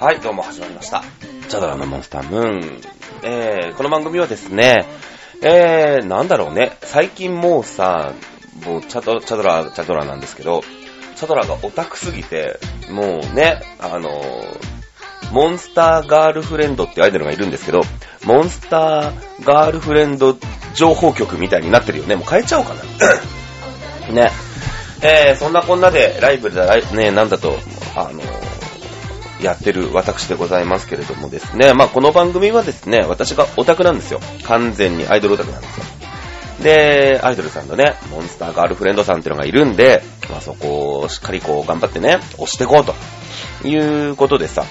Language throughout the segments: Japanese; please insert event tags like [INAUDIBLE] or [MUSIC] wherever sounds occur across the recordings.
はい、どうも始まりました。チャドラのモンスタームーン。えー、この番組はですね、えー、なんだろうね、最近もうさ、もうチャドチャドラ、チャドラなんですけど、チャドラがオタクすぎて、もうね、あのーモンスターガールフレンドってアイドルがいるんですけど、モンスターガールフレンド情報局みたいになってるよね。もう変えちゃおうかな。[CLEARS THROAT] ね。えー、そんなこんなでライブだ、ライね、なんだと、あのーやってる私でございますけれどもですね。まあこの番組はですね、私がオタクなんですよ。完全にアイドルオタクなんですよ。で、アイドルさんのね、モンスターガールフレンドさんっていうのがいるんで、まあそこをしっかりこう頑張ってね、押していこうということでさ、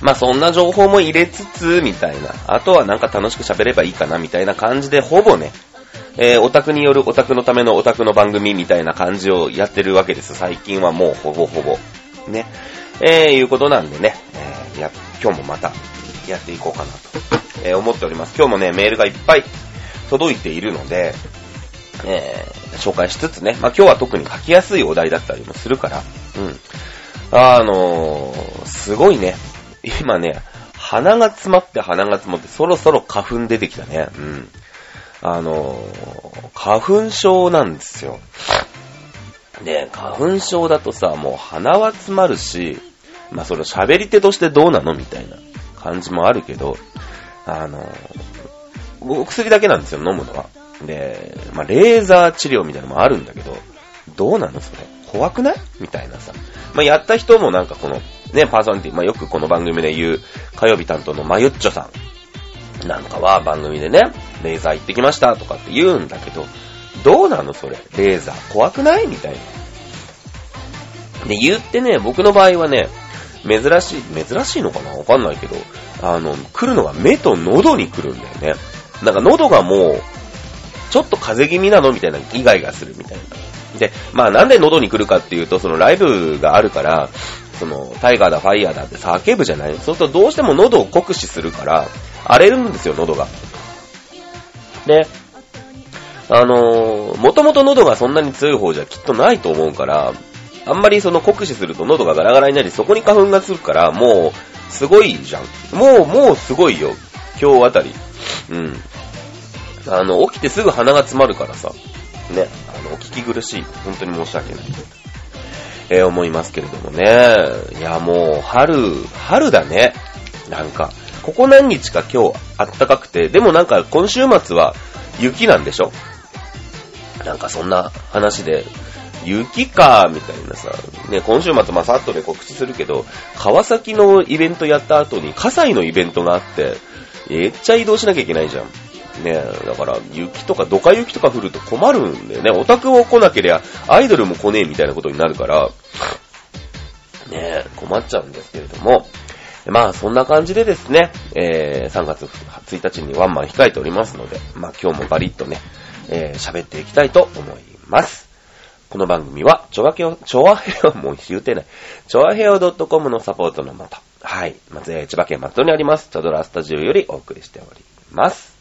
まあそんな情報も入れつつ、みたいな。あとはなんか楽しく喋ればいいかな、みたいな感じで、ほぼね、えー、オタクによるオタクのためのオタクの番組みたいな感じをやってるわけです。最近はもうほぼほぼ。ね。えー、いうことなんでね、えー、や、今日もまたやっていこうかなと、えー、思っております。今日もね、メールがいっぱい届いているので、えー、紹介しつつね、まあ今日は特に書きやすいお題だったりもするから、うん。あのー、すごいね、今ね、鼻が詰まって鼻が詰まってそろそろ花粉出てきたね。うん。あのー、花粉症なんですよ。で、花粉症だとさ、もう鼻は詰まるし、まあそれ喋り手としてどうなのみたいな感じもあるけど、あの、お薬だけなんですよ、飲むのは。で、まあレーザー治療みたいなのもあるんだけど、どうなのそれ？怖くない？みたいなさ。まあやった人もなんかこの、ね、パーソナリティ、まあよくこの番組で言う、火曜日担当のまゆっちょさんなんかは番組でね、レーザー行ってきましたとかって言うんだけど、どうなのそれ？レーザー怖くない？みたいな。で、言ってね、僕の場合はね、珍しい、珍しいのかな？わかんないけど、あの、来るのが目と喉に来るんだよね。なんか喉がもう、ちょっと風邪気味なのみたいな、イガイガするみたいな。で、まあなんで喉に来るかっていうと、そのライブがあるから、その、タイガーだ、ファイヤーだって叫ぶじゃない？そうするとどうしても喉を酷使するから、荒れるんですよ、喉が。で、あのー、もともと喉がそんなに強い方じゃきっとないと思うから、あんまりその酷使すると喉がガラガラになり、そこに花粉がつくから、もう、すごいじゃん。もう、もうすごいよ。今日あたり。うん。あの、起きてすぐ鼻が詰まるからさ。ね。あの、お聞き苦しい。本当に申し訳ない。えー思いますけれどもね。いや、もう、春、春だね。なんか、ここ何日か今日あったかくて、でもなんか今週末は雪なんでしょなんかそんな話で、雪か、みたいなさ、ね、今週末まさっとで告知するけど、川崎のイベントやった後に、葛西のイベントがあって、めっちゃ移動しなきゃいけないじゃん。ねだから、雪とか、ドカ雪とか降ると困るんだよね。オタクを来なければ、アイドルも来ねえみたいなことになるから、ね困っちゃうんですけれども、まあ、そんな感じでですね、えー、3月1日にワンマン控えておりますので、まあ今日もバリッとね、えー、喋っていきたいと思います。この番組は、ちょわけお、ちょわへお、[LAUGHS] もう言うてない。ちょわへお .com のサポートのもと、はい、松江千葉県松戸にあります、チョドラスタジオよりお送りしております。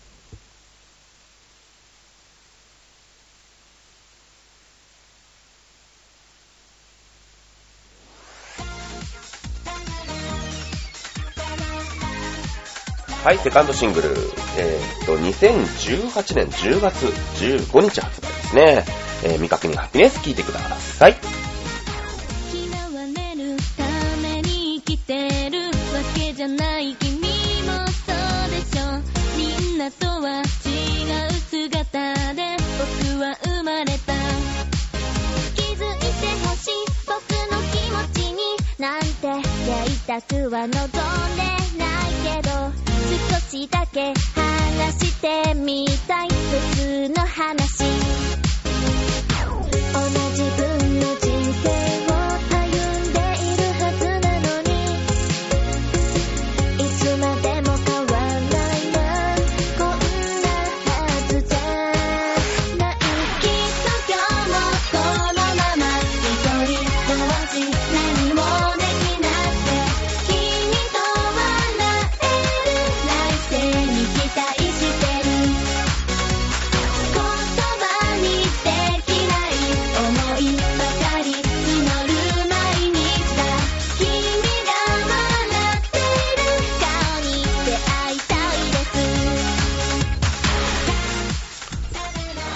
はい、セカンドシングル、えーっと、2018年10月15日発売ですね。えー、未確認ハピネス聞いてください。嫌われるために生きてるわけじゃない君もそうでしょ。みんなとは違う姿で僕は生まれた。気づいてほしい僕の気持ちになんてやりたくは望んでないけど少しだけ話してみたい。別の話。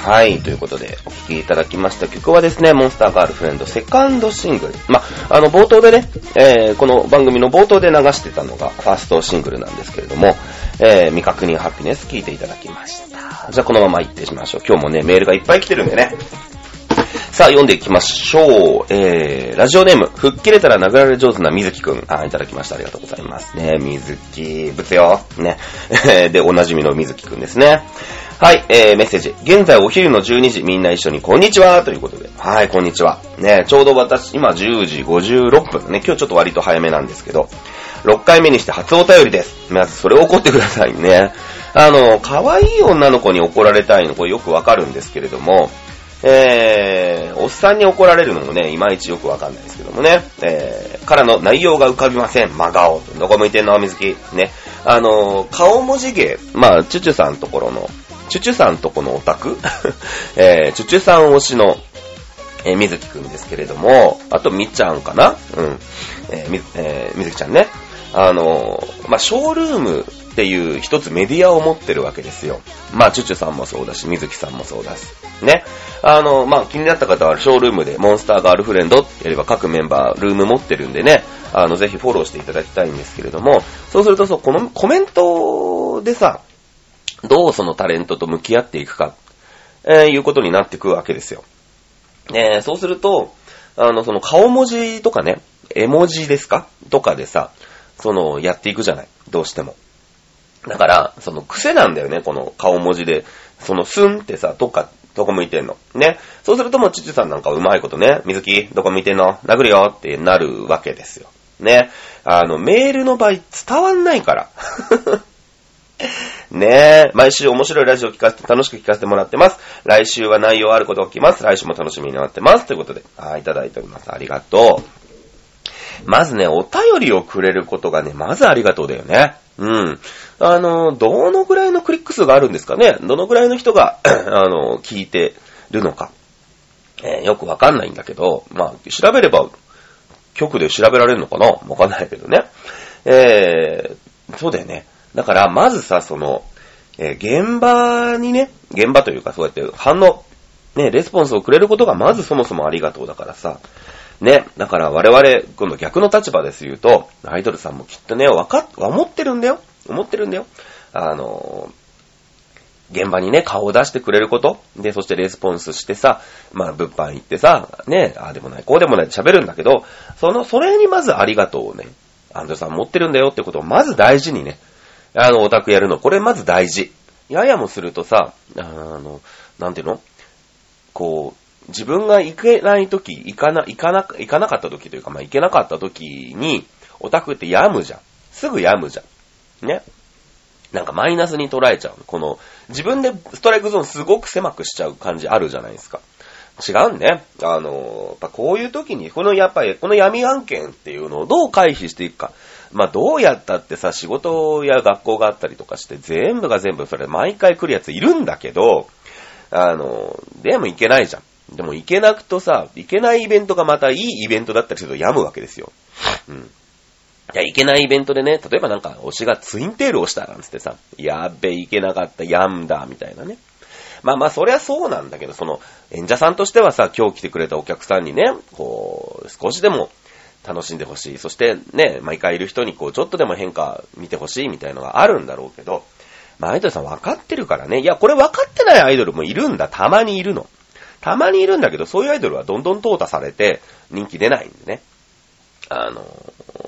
はい、ということで、お聴きいただきました曲はですね、モンスターガールフレンドセカンドシングル。ま、あの、冒頭でね、えー、この番組の冒頭で流してたのがファーストシングルなんですけれども、えー、未確認ハピネス聴いていただきました。じゃあこのまま行ってしましょう。今日もね、メールがいっぱい来てるんでね。さあ、読んでいきましょう。えー、ラジオネーム、吹っ切れたら殴られ上手な水木くん。あ、いただきました。ありがとうございます。ね、水木、ぶつよ。ね。[LAUGHS] で、おなじみの水木くんですね。はい、えー、メッセージ。現在お昼の12時、みんな一緒にこんにちはということで。はい、こんにちは。ね、ちょうど私、今10時56分ね。今日ちょっと割と早めなんですけど、6回目にして初お便りです。まずそれを怒ってくださいね。あの、可愛い女の子に怒られたいの、これよくわかるんですけれども、えー、おっさんに怒られるのもね、いまいちよくわかんないですけどもね、えー、からの内容が浮かびません。真顔。どこ向いてんの水木。ね。あの、顔文字芸。まあ、チュチュさんところの、チュチュさんとこのオタク？[LAUGHS] えー、チュチュさん推しの、えー、水木くんですけれども、あと、みっちゃんかな？うん。えー、み、えー、水木ちゃんね。あの、まあ、ショールームっていう一つメディアを持ってるわけですよ。まあ、チュチュさんもそうだし、水木さんもそうだし。ね。あの、まあ、気になった方はショールームでモンスターガールフレンドってやれば各メンバールーム持ってるんでね、あの、ぜひフォローしていただきたいんですけれども、そうするとそう、このコメントでさ、どうそのタレントと向き合っていくか、えー、いうことになってくるわけですよ。えー、そうすると、あの、その顔文字とかね、絵文字ですか？とかでさ、その、やっていくじゃない？どうしても。だから、その癖なんだよね、この顔文字で。そのスンってさ、どっか、どこ向いてんの？ね？そうするともう、チュチュさんなんかうまいことね、水木、どこ向いてんの？殴るよってなるわけですよ。ね？あの、メールの場合伝わんないから。[LAUGHS] ねえ、毎週面白いラジオ聞かせて、楽しく聞かせてもらってます。来週は内容あることが起きます。来週も楽しみになってます。ということで、あいただいております。ありがとう。まずね、お便りをくれることがね、まずありがとうだよね。うん。あの、どのぐらいのクリック数があるんですかね？どのぐらいの人が、[COUGHS] あの、聞いてるのか。えーよくわかんないんだけど、まあ、調べれば、局で調べられるのかな？わかんないけどね。えー、そうだよね。だから、まずさ、その、えー現場にね、現場というかそうやって反応、ね、レスポンスをくれることがまずそもそもありがとうだからさ、ね、だから我々、今度逆の立場です言うと、アイドルさんもきっとね、わかっ、思ってるんだよ。思ってるんだよ。あの現場にね、顔を出してくれること。で、そしてレスポンスしてさ、まあ、物販行ってさ、ね、ああでもない、こうでもない喋るんだけど、その、それにまずありがとうをね、アンドさん持ってるんだよってことをまず大事にね、あの、オタクやるの、これまず大事。ややもするとさ、あの、なんていうの？こう、自分が行けないとき、行かな、行かな、行かなかったときというか、まあ、行けなかったときに、オタクって病むじゃん。すぐ病むじゃん。ね？なんかマイナスに捉えちゃう。この、自分でストライクゾーンすごく狭くしちゃう感じあるじゃないですか。違うんね。あの、やっぱこういう時に、このやっぱり、この闇案件っていうのをどう回避していくか。まあどうやったってさ、仕事や学校があったりとかして、全部が全部それ毎回来るやついるんだけど、あの、でも行けないじゃん。でも行けなくとさ、行けないイベントがまたいいイベントだったりすると病むわけですよ。うん。いや、行けないイベントでね、例えばなんか、推しがツインテールをしたなんつってさ、やっべ、行けなかった、やんだ、みたいなね。まあまあ、そりゃそうなんだけど、その、演者さんとしてはさ、今日来てくれたお客さんにね、こう、少しでも楽しんでほしい。そしてね、毎回いる人にこう、ちょっとでも変化見てほしいみたいのがあるんだろうけど、まあ、アイドルさん分かってるからね。いや、これ分かってないアイドルもいるんだ。たまにいるの。たまにいるんだけど、そういうアイドルはどんどん淘汰されて、人気出ないんでね。あの、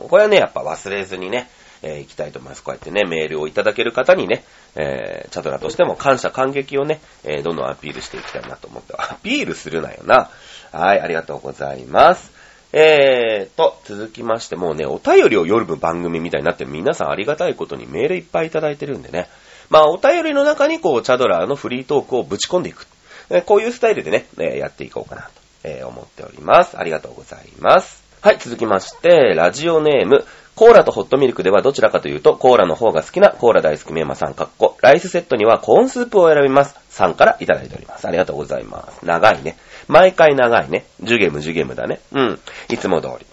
これはね、やっぱ忘れずにね、えー行きたいと思います。こうやってね、メールをいただける方にね、えー、チャドラとしても感謝感激をね、えーどんどんアピールしていきたいなと思って、アピールするなよな。はい、ありがとうございます。えーと、続きまして、もうね、お便りを読む番組みたいになって皆さんありがたいことにメールいっぱいいただいてるんでね。まあ、お便りの中にこう、チャドラーのフリートークをぶち込んでいく。えこういうスタイルでね、えやっていこうかなと、えー思っております。ありがとうございます。はい、続きまして、ラジオネーム、コーラとホットミルクではどちらかというと、コーラの方が好きなコーラ大好きメンマさん、かっこ、ライスセットにはコーンスープを選びます。さんからいただいております。ありがとうございます。長いね。毎回長いね。ジュゲームジュゲームだね。うん。いつも通り。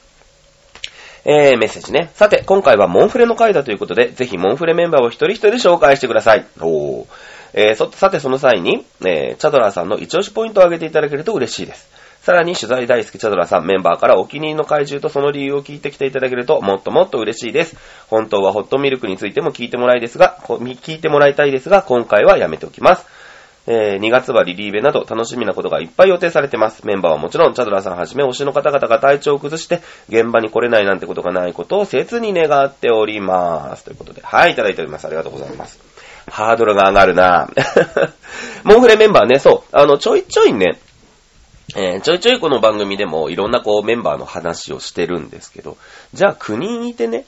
えー、メッセージね。さて、今回はモンフレの回だということで、ぜひモンフレメンバーを一人一人紹介してください。おー。えーそさてその際に、えーチャドラーさんの一押しポイントを挙げていただけると嬉しいです。さらに取材大好きチャドラーさんメンバーからお気に入りの怪獣とその理由を聞いてきていただけるともっともっと嬉しいです。本当はホットミルクについても聞いてもらいですが、聞いてもらいたいですが、今回はやめておきます。えー2月はリリーベなど楽しみなことがいっぱい予定されてます。メンバーはもちろん、チャドラさんはじめ推しの方々が体調を崩して、現場に来れないなんてことがないことを切に願っております。ということで、はい、いただいております。ありがとうございます。ハードルが上がるな [LAUGHS] モンフレメンバーね、そう、あの、ちょいちょいね、えーちょいちょいこの番組でもいろんなこうメンバーの話をしてるんですけど、じゃあ9人いてね、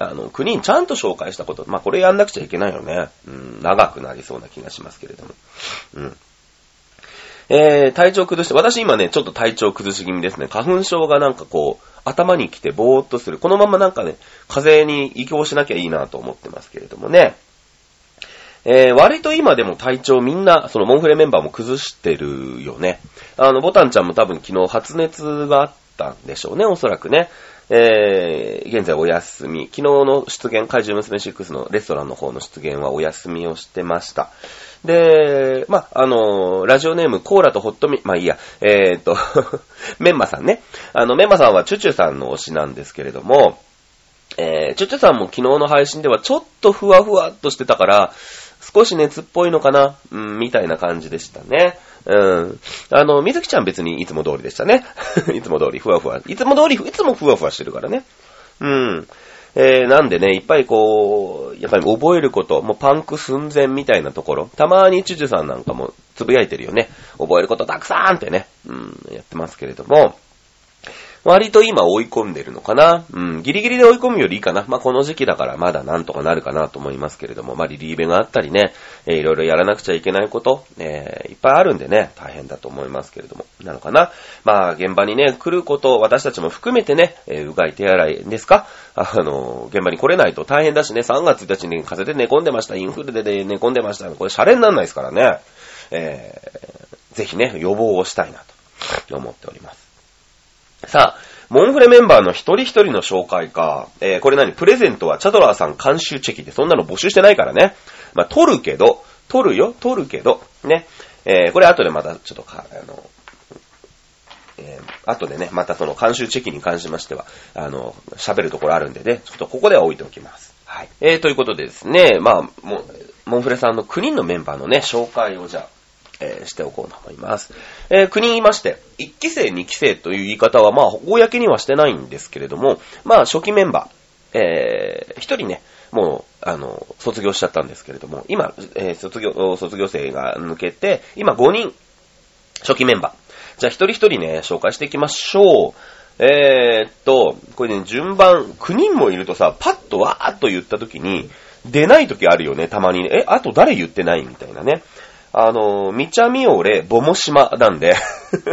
あの、9人ちゃんと紹介したこと、まあこれやんなくちゃいけないよね。うん、長くなりそうな気がしますけれども。うん。えー、体調崩して、私今ね、ちょっと体調崩し気味ですね。花粉症がなんかこう、頭に来てぼーっとする。このままなんかね、風邪に移行しなきゃいいなと思ってますけれどもね。えー、割と今でも体調みんな、そのモンフレメンバーも崩してるよね。あの、ボタンちゃんも多分昨日発熱があったんでしょうね、おそらくね。えー、現在お休み。昨日の出現、怪獣娘6のレストランの方の出現はお休みをしてました。で、まあ、あの、ラジオネームコーラとホットミ、まあいいや、えーっと、[LAUGHS] メンマさんね。あの、メンマさんはチュチュさんの推しなんですけれども、えー、チュチュさんも昨日の配信ではちょっとふわふわっとしてたから、少し熱っぽいのかなうん、みたいな感じでしたね。うん。あの、みずきちゃん別にいつも通りでしたね。[LAUGHS] いつも通りふわふわ。いつも通り、いつもふわふわしてるからね。うん。えー、なんでね、いっぱいこう、やっぱり覚えること、もうパンク寸前みたいなところ、たまにチュチュさんなんかもつぶやいてるよね。覚えることたくさんってね、うん、やってますけれども、割と今追い込んでるのかな？うん、ギリギリで追い込むよりいいかな。まあ、この時期だからまだなんとかなるかなと思いますけれども、まあ、リリーベがあったりね、えーいろいろやらなくちゃいけないこと、えーいっぱいあるんでね、大変だと思いますけれども、なのかな？まあ、現場にね、来ること、私たちも含めてね、えーうがい手洗いですか？あの、現場に来れないと大変だしね、3月1日に風邪で寝込んでました、インフルで寝込んでました。これ、シャレにならないですからね。えーぜひね、予防をしたいなと思っております。さあ、モンフレメンバーの一人一人の紹介か。えー、これ何？プレゼントはチャドラーさん監修チェキで、そんなの募集してないからね。まあ、取るけど、取るよ、取るけど、ね。えー、これ後でまたちょっとか、あの、えー、後でね、またその監修チェキに関しましては、あの、喋るところあるんでね、ちょっとここでは置いておきます。はい。えー、ということでですね、まあ、も、モンフレさんの9人のメンバーのね、紹介をじゃあ、えーしておこうと思います。えー、9人いまして、1期生、2期生という言い方は、まあ、公にはしてないんですけれども、まあ、初期メンバー、えー、1人ね、もう、あの、卒業しちゃったんですけれども、今、えー卒業、卒業生が抜けて、今5人、初期メンバー。じゃあ一人一人ね、紹介していきましょう。えー、っと、これね、順番、9人もいるとさ、パッとわーっと言った時に、出ない時あるよね、たまにね。え、あと誰言ってないみたいなね。あの、みちゃみおれ、ぼもしまなんで、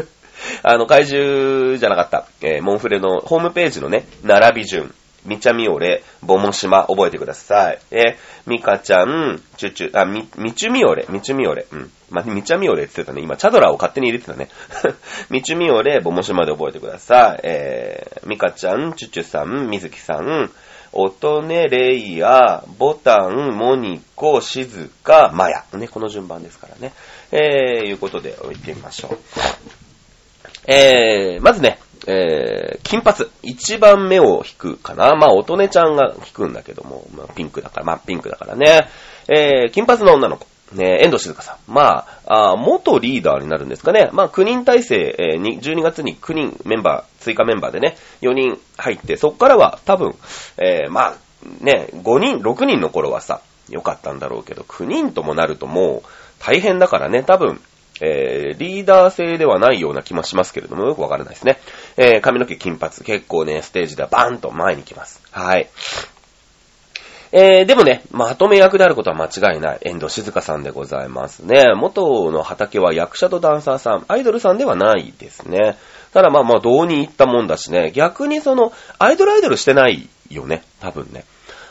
[LAUGHS] あの、怪獣じゃなかった、えーモンフレのホームページのね、並び順。みちゃみおれ、ぼもしま、覚えてください。えーみかちゃん、ちゅちゅ、あ、み、みちゅみおれ、みちゅみおれ。うん。まあ、みちゃみおれって言ってたね。今、チャドラを勝手に入れてたね。みちゅみおれ、ぼもしまで覚えてください。えー、みかちゃん、ちゅちゅさん、みずきさん、おとね、レイヤー、ボタン、モニコ、しずか、まや。ね、この順番ですからね。えー、いうことで置いてみましょう。えー、まずね、えー、金髪。一番目を引くかな。まあ、音音ちゃんが引くんだけども、まあ、ピンクだから、まあ、ピンクだからね。えー、金髪の女の子。ね、遠藤静香さん。まあ、あ元リーダーになるんですかね。まあ、9人体制、えー12月に9人メンバー、追加メンバーでね、4人入って、そっからは多分、えー、まあ、ね、5人、6人の頃はさ、良かったんだろうけど、9人ともなるともう、大変だからね、多分、えー、リーダー制ではないような気もしますけれども、よくわからないですね。えー、髪の毛金髪、結構ね、ステージではバーンと前に来ます。はい。えー、でもね、まとめ役であることは間違いない。遠藤静香さんでございますね。元の畑は役者とダンサーさん、アイドルさんではないですね。ただまあまあ、どうに行ったもんだしね、逆にその、アイドルアイドルしてないよね、多分ね。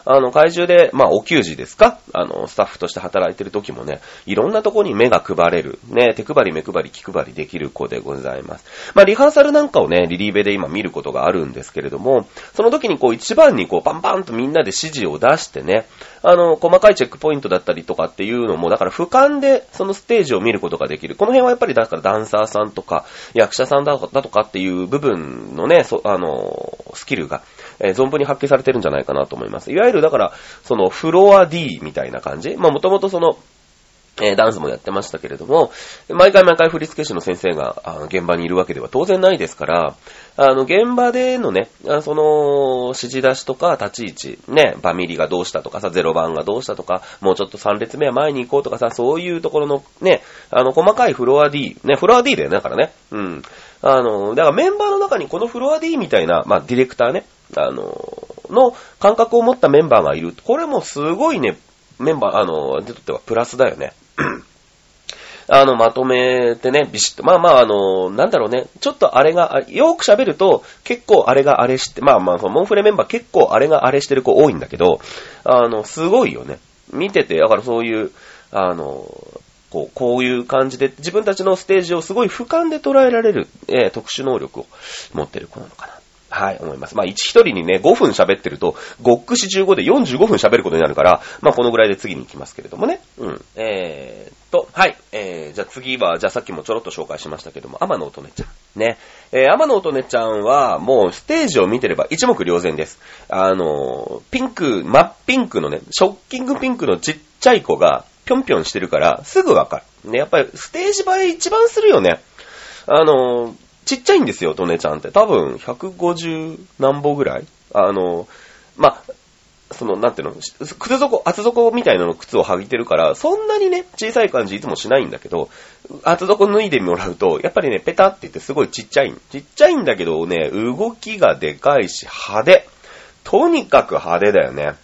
あの、怪獣で、まあ、お給仕ですか？あの、スタッフとして働いてる時もね、いろんなとこに目が配れる、ね、手配り目配り気配りできる子でございます。まあ、リハーサルなんかをね、リリーベで今見ることがあるんですけれども、その時にこう、一番にこう、パンパンとみんなで指示を出してね、あの、細かいチェックポイントだったりとかっていうのも、だから俯瞰でそのステージを見ることができる。この辺はやっぱりだからダンサーさんとか、役者さんだとかっていう部分のね、そあの、スキルが、えー存分に発揮されてるんじゃないかなと思います。いわゆるだから、そのフロア D みたいな感じ。まあもともとその、えダンスもやってましたけれども、毎回毎回振付師の先生があの現場にいるわけでは当然ないですから、あの、現場でのね、あその、指示出しとか立ち位置、ね、バミリがどうしたとかさ、ゼロ番がどうしたとか、もうちょっと3列目は前に行こうとかさ、そういうところのね、あの、細かいフロア D、ね、フロア D だよね、だからね。うん。あの、だからメンバーの中にこのフロア D みたいな、まあ、ディレクターね、あの、の感覚を持ったメンバーがいる。これもすごいね、メンバー、あの、にとってはプラスだよね。[CLEARS THROAT] あの、まとめてね、ビシッと。まあまあ、あの、なんだろうね。ちょっとあれが、よく喋ると、結構あれがあれして、まあまあ、モンフレメンバー結構あれがあれしてる子多いんだけど、あの、すごいよね。見てて、だからそういう、あの、こう、こういう感じで、自分たちのステージをすごい俯瞰で捉えられる、えー特殊能力を持ってる子なのかな。はい、思います。まあ、一人にね、5分喋ってると、ごっくし15で45分喋ることになるから、まあ、このぐらいで次に行きますけれどもね。うん。えーと、はい。えー、じゃあ次は、じゃあさっきもちょろっと紹介しましたけども、天野乙女ちゃん。ね。えー、天野乙女ちゃんは、もうステージを見てれば一目瞭然です。あの、ピンク、真っピンクのね、ショッキングピンクのちっちゃい子が、ぴょんぴょんしてるから、すぐわかる。ね、やっぱりステージ映え一番するよね。あの、ちっちゃいんですよ、トネちゃんって。多分、150何歩ぐらい？あの、ま、その、なんていうの、靴底、厚底みたいなの靴を履いてるから、そんなにね、小さい感じいつもしないんだけど、厚底脱いでもらうと、やっぱりね、ペタって言ってすごいちっちゃい。ちっちゃいんだけどね、動きがでかいし、派手。とにかく派手だよね。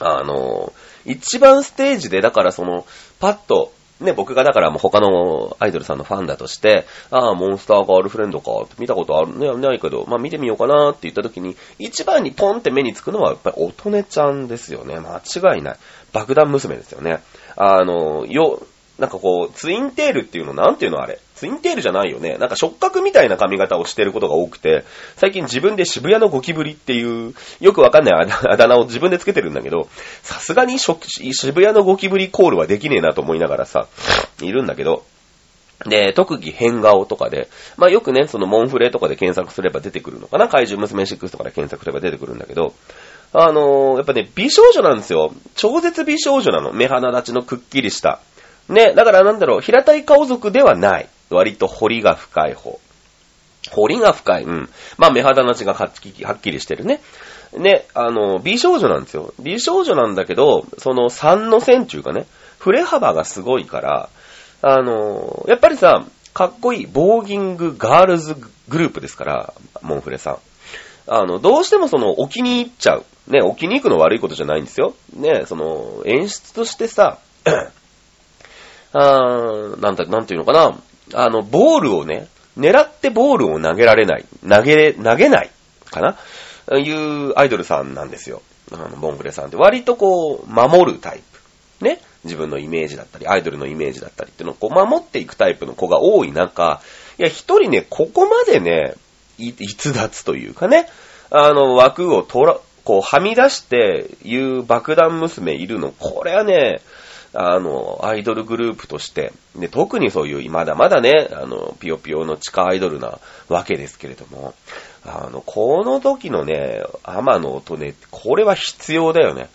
あの、一番ステージで、だからその、パッと、ね、僕がだからもう他のアイドルさんのファンだとして、ああ、モンスターガールフレンドか見たことあるね、ないけど、まあ見てみようかなって言った時に、一番にポンって目につくのはやっぱり乙女ちゃんですよね。間違いない。爆弾娘ですよね。あの、よ、なんかこう、ツインテールっていうの、なんていうのあれ？ツインテールじゃないよね。なんか触覚みたいな髪型をしてることが多くて、最近自分で渋谷のゴキブリっていう、よくわかんないあだ名を自分でつけてるんだけど、さすがに渋谷のゴキブリコールはできねえなと思いながらさ、いるんだけど、で、特技変顔とかで、まあよくね、そのモンフレとかで検索すれば出てくるのかな怪獣娘6とかで検索すれば出てくるんだけど、あのーやっぱね、美少女なんですよ。超絶美少女なの。目鼻立ちのくっきりした。ね、だからなんだろう、平たい顔族ではない。割と彫りが深い方。彫りが深い。うん。まあ、目肌立ちがはっきりはっきりしてるね。ね、あの、美少女なんですよ。美少女なんだけど、その3の線っていうかね、触れ幅がすごいから、あの、やっぱりさ、かっこいい、ボーギングガールズグループですから、モンフレさん。あの、どうしてもその、置きに行っちゃう。ね、置きに行くの悪いことじゃないんですよ。ね、その、演出としてさ、[CLEARS THROAT] あーなんだ、なんていうのかな。あの、ボールをね、狙ってボールを投げられない。投げ、投げない。かな？いうアイドルさんなんですよ。あの、ボンフレさんって。割とこう、守るタイプ。ね？自分のイメージだったり、アイドルのイメージだったりっていうのをこう、守っていくタイプの子が多い中、いや、一人ね、ここまでね、逸脱というかね、あの、枠をとら、こう、はみ出して言う爆弾娘いるの。これはね、あの、アイドルグループとして、で、特にそういう、まだまだね、あの、ピヨピヨの地下アイドルなわけですけれども、あの、この時のね、天の音ね、これは必要だよね。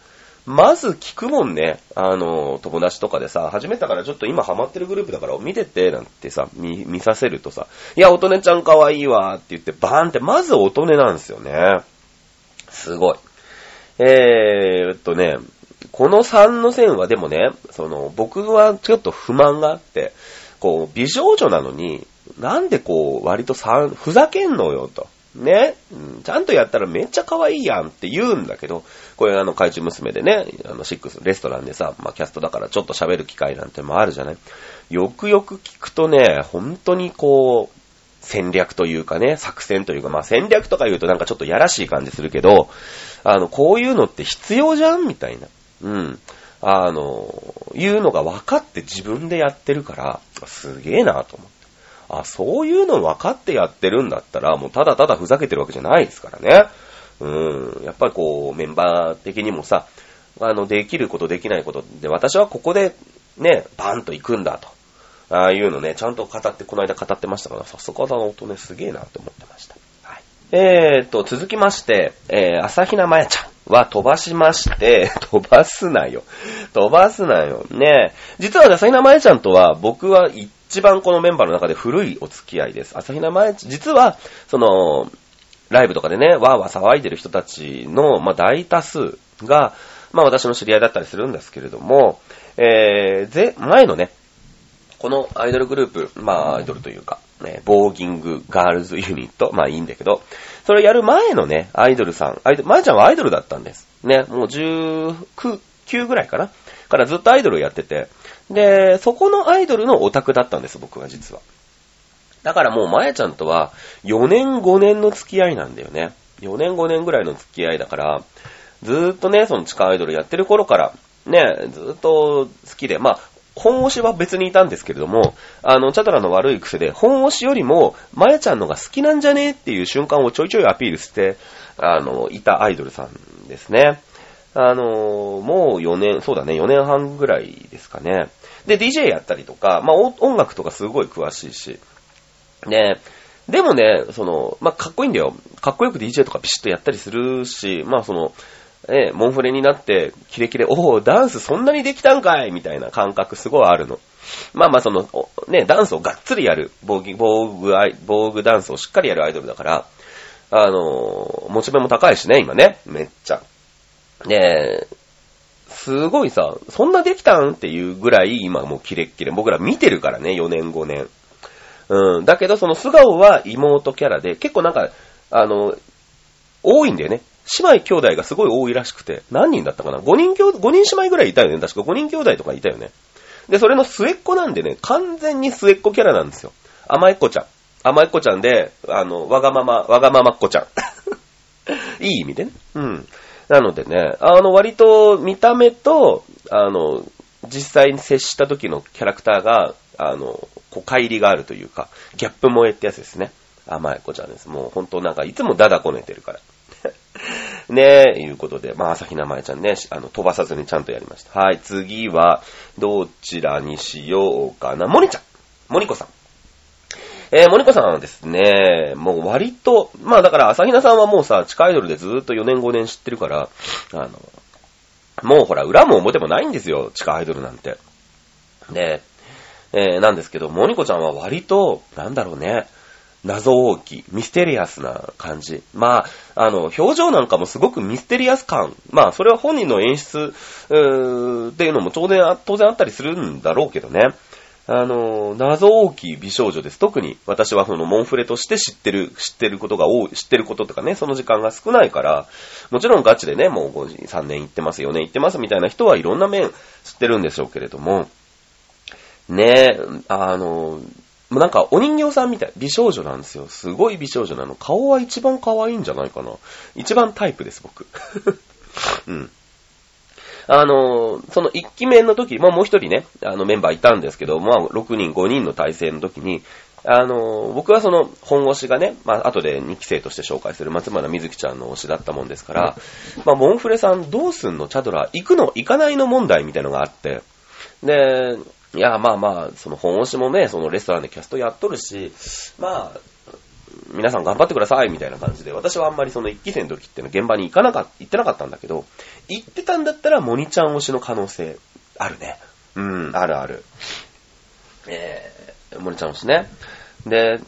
まず聞くもんね。あの、友達とかでさ、始めたからちょっと今ハマってるグループだから見てて、なんてさ、見、見させるとさ、いや、音音ちゃん可愛いわって言って、バーンって、まず音音なんですよね。すごい。えーっとね、この3の線はでもね、その、僕はちょっと不満があって、こう、美少女なのに、なんでこう、割と3、ふざけんのよと。ね、ちゃんとやったらめっちゃ可愛いやんって言うんだけど、これあの、怪獣娘でね、あの、シックス、レストランでさ、まあ、キャストだからちょっと喋る機会なんてもあるじゃない？よくよく聞くとね、本当にこう、戦略というかね、作戦というか、まあ戦略とか言うとなんかちょっとやらしい感じするけど、あの、こういうのって必要じゃん？みたいな。うん。あの、いうのが分かって自分でやってるから、すげえなと思って。あ、そういうの分かってやってるんだったら、もうただただふざけてるわけじゃないですからね。うん。やっぱりこう、メンバー的にもさ、あの、できることできないことで、私はここで、ね、バンと行くんだと。ああいうのね、ちゃんと語って、この間語ってましたから、さすがだな、音ね、すげえなって思ってました。はい。えーと、続きまして、えー、朝比奈まやちゃんは飛ばしまして、[LAUGHS] 飛ばすなよ。飛ばすなよ。ね実は朝比奈まやちゃんとは、僕は一番このメンバーの中で古いお付き合いです。朝比奈まやちゃん、実は、その、ライブとかでね、わーわー騒いでる人たちの、まあ、大多数が、まあ、私の知り合いだったりするんですけれども、えー、ぜ、前のね、このアイドルグループ、まあ、アイドルというか、ね、ボーギングガールズユニット、まあいいんだけど、それやる前のね、アイドルさん、アイドル、まやちゃんはアイドルだったんです。ね、もう19、9ぐらいかなからずっとアイドルやってて、で、そこのアイドルのオタクだったんです、僕は実は。だからもうまやちゃんとは4年5年の付き合いなんだよね。4年5年ぐらいの付き合いだから、ずーっとね、その地下アイドルやってる頃から、ね、ずーっと好きで、まあ、本推しは別にいたんですけれども、あの、チャドラの悪い癖で、本推しよりも、まやちゃんのが好きなんじゃねっていう瞬間をちょいちょいアピールして、あの、いたアイドルさんですね。あの、もう4年、そうだね、4年半ぐらいですかね。で、DJ やったりとか、まあ、音楽とかすごい詳しいし、ねでもね、その、まあ、かっこいいんだよ。かっこよく DJ とかピシッとやったりするし、まあ、その、えモンフレになって、キレキレ、おお、ダンスそんなにできたんかいみたいな感覚すごいあるの。まあまあ、その、ね、ダンスをがっつりやる、防具、防具、防具ダンスをしっかりやるアイドルだから、あの、モチベも高いしね、今ね、めっちゃ。ねすごいさ、そんなできたんっていうぐらい今もうキレッキレ。僕ら見てるからね、4年5年。うん。だけど、その素顔は妹キャラで、結構なんか、あの、多いんだよね。姉妹兄弟がすごい多いらしくて、何人だったかな ?5 人兄弟、5人姉妹ぐらいいたよね。確か5人兄弟とかいたよね。で、それの末っ子なんでね、完全に末っ子キャラなんですよ。甘えっ子ちゃん。甘えっ子ちゃんで、あの、わがまま、わがままっ子ちゃん。[LAUGHS] いい意味でね。うん。なのでね、あの、割と見た目と、あの、実際に接した時のキャラクターが、あの、こう、乖離があるというか、ギャップ萌えってやつですね。甘えっ子ちゃんです。もう本当なんかいつもダダこねてるから。[LAUGHS] ねえ、いうことで、まあ、朝比奈まえちゃんね、あの、飛ばさずにちゃんとやりました。はい、次は、どちらにしようかな。モニちゃん。モニコさん。えー、モニコさんはですね、もう割と、まあだから朝比奈さんはもうさ、地下アイドルでずーっと4年5年知ってるから、あの、もうほら、裏も表もないんですよ、地下アイドルなんて。で、えー、なんですけど、モニコちゃんは割と、なんだろうね、謎大きい、ミステリアスな感じ。まあ、あの、表情なんかもすごくミステリアス感。まあ、それは本人の演出、うーっていうのも当然、当然あったりするんだろうけどね。あの、謎大きい美少女です。特に私はそのモンフレとして知ってる、知ってることが多い、知ってることとかね、その時間が少ないから、もちろんガチでね、もう5 3年行ってます、4年行ってますみたいな人はいろんな面知ってるんでしょうけれども、ねえ、あの、もうなんかお人形さんみたい。美少女なんですよ。すごい美少女なの。顔は一番可愛いんじゃないかな。一番タイプです、僕。[LAUGHS] うん。あの、その一期目の時、まあもう一人ね、あのメンバーいたんですけど、まあ6人、5人の体制の時に、あの、僕はその本推しがね、まあ後で2期生として紹介する松村みずきちゃんの推しだったもんですから、まあモンフレさんどうすんの？チャドラ行くの？行かないの問題みたいのがあって、で、いや、まあまあ、その本推しもね、そのレストランでキャストやっとるし、まあ、皆さん頑張ってください、みたいな感じで、私はあんまりその一期生の時っての現場に行かなか、行ってなかったんだけど、行ってたんだったらモニちゃん推しの可能性、あるね。うん、あるある。えー、モニちゃん推しね。で、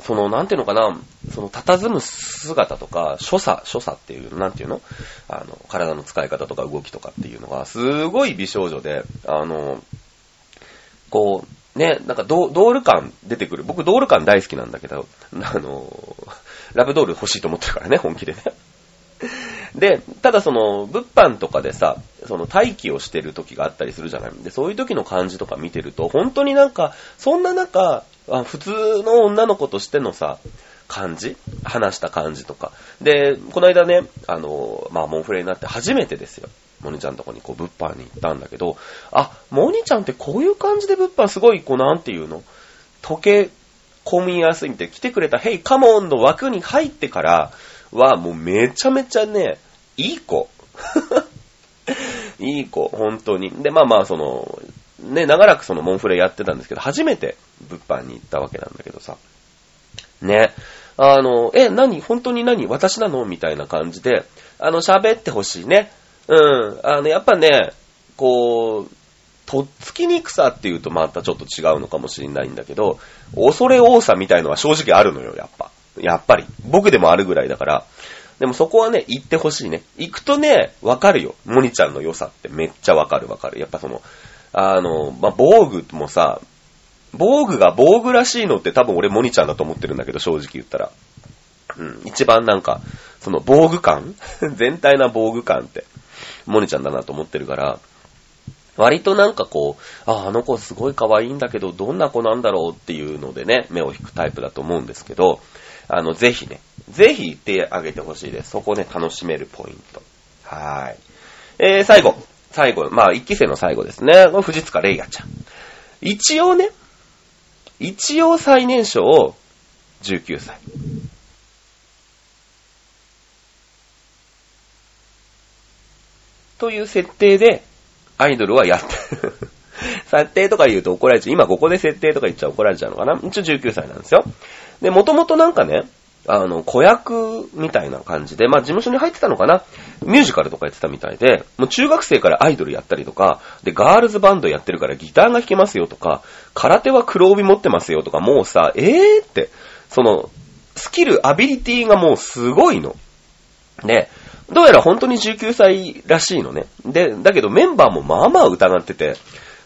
その、なんていうのかな、その、佇む姿とか、所作、所作っていう、なんていうの？あの、体の使い方とか動きとかっていうのが、すごい美少女で、あの、こう、ね、なんかドドール感出てくる。僕ドール感大好きなんだけど、あの、ラブドール欲しいと思ってるからね、本気でね。で、ただその、物販とかでさ、その待機をしてる時があったりするじゃない。で、そういう時の感じとか見てると、本当になんか、そんな中、あ普通の女の子としてのさ、感じ？話した感じとか。で、この間ね、あの、まあ、モンフレになって初めてですよ。モニちゃんとこにこう物販に行ったんだけど、あ、モニちゃんってこういう感じで物販すごい、こうなんていうの？溶け込みやすいみたい来てくれた、ヘイカモンの枠に入ってからは、もうめちゃめちゃね、いい子。[LAUGHS] いい子、本当に。で、まあまあ、その、ね、長らくそのモンフレやってたんですけど、初めて物販に行ったわけなんだけどさ。ね。あの、え、何？本当に何？私なの？みたいな感じで、あの、喋ってほしいね。うん。あの、やっぱね、こう、とっつきにくさっていうとまたちょっと違うのかもしれないんだけど、恐れ多さみたいのは正直あるのよ、やっぱ。やっぱり。僕でもあるぐらいだから。でもそこはね、行ってほしいね。行くとね、わかるよ。モニちゃんの良さってめっちゃわかるわかる。やっぱその、あの、まあ、防具もさ、防具が防具らしいのって多分俺モニちゃんだと思ってるんだけど、正直言ったら。うん、一番なんか、その防具感？[LAUGHS] 全体な防具感って、モニちゃんだなと思ってるから、割となんかこう、あ、あの子すごい可愛いんだけど、どんな子なんだろうっていうのでね、目を引くタイプだと思うんですけど、あの、ぜひね、ぜひ行ってあげてほしいです。そこね、楽しめるポイント。はい。えー、最後。最後、まあ、一期生の最後ですね。藤塚レイヤちゃん。一応ね、一応最年少19歳。という設定で、アイドルはやって。[LAUGHS] 設定とか言うと怒られちゃう。今ここで設定とか言っちゃ怒られちゃうのかな？一応19歳なんですよ。で、もともとなんかね、あの、子役みたいな感じで、まあ事務所に入ってたのかな？ミュージカルとかやってたみたいで、もう中学生からアイドルやったりとか、で、ガールズバンドやってるからギターが弾けますよとか、空手は黒帯持ってますよとか、もうさ、えーって、その、スキル、アビリティがもうすごいの。で、どうやら本当に19歳らしいのね。で、だけどメンバーもまあまあ疑ってて、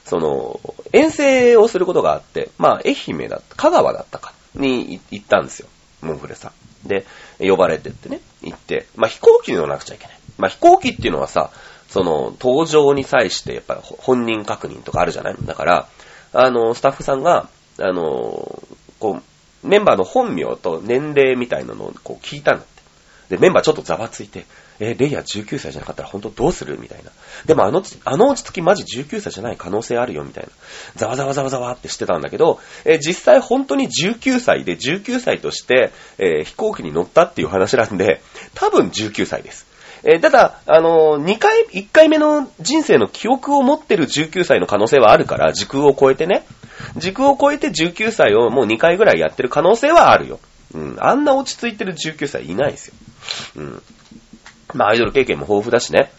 その、遠征をすることがあって、まあ、愛媛だった、香川だったか、に行ったんですよ。モンフレさん。で、呼ばれてってね、行って、まあ、飛行機に乗らなくちゃいけない。まあ、飛行機っていうのはさ、その、登場に際して、やっぱり本人確認とかあるじゃない？だから、あの、スタッフさんが、あの、こう、メンバーの本名と年齢みたいなのをこう聞いたんだって。で、メンバーちょっとざわついて、えレイヤー19歳じゃなかったら本当どうする？みたいな。でもあの、あの落ち着きマジ19歳じゃない可能性あるよみたいな。ざわざわざわざわってしてたんだけど、え実際本当に19歳で19歳として、えー、飛行機に乗ったっていう話なんで、多分19歳です。え、ただ、あの、2回、1回目の人生の記憶を持ってる19歳の可能性はあるから、時空を超えてね。時空を超えて19歳をもう2回ぐらいやってる可能性はあるよ。うん。あんな落ち着いてる19歳いないですよ。うん。まあアイドル経験も豊富だしね。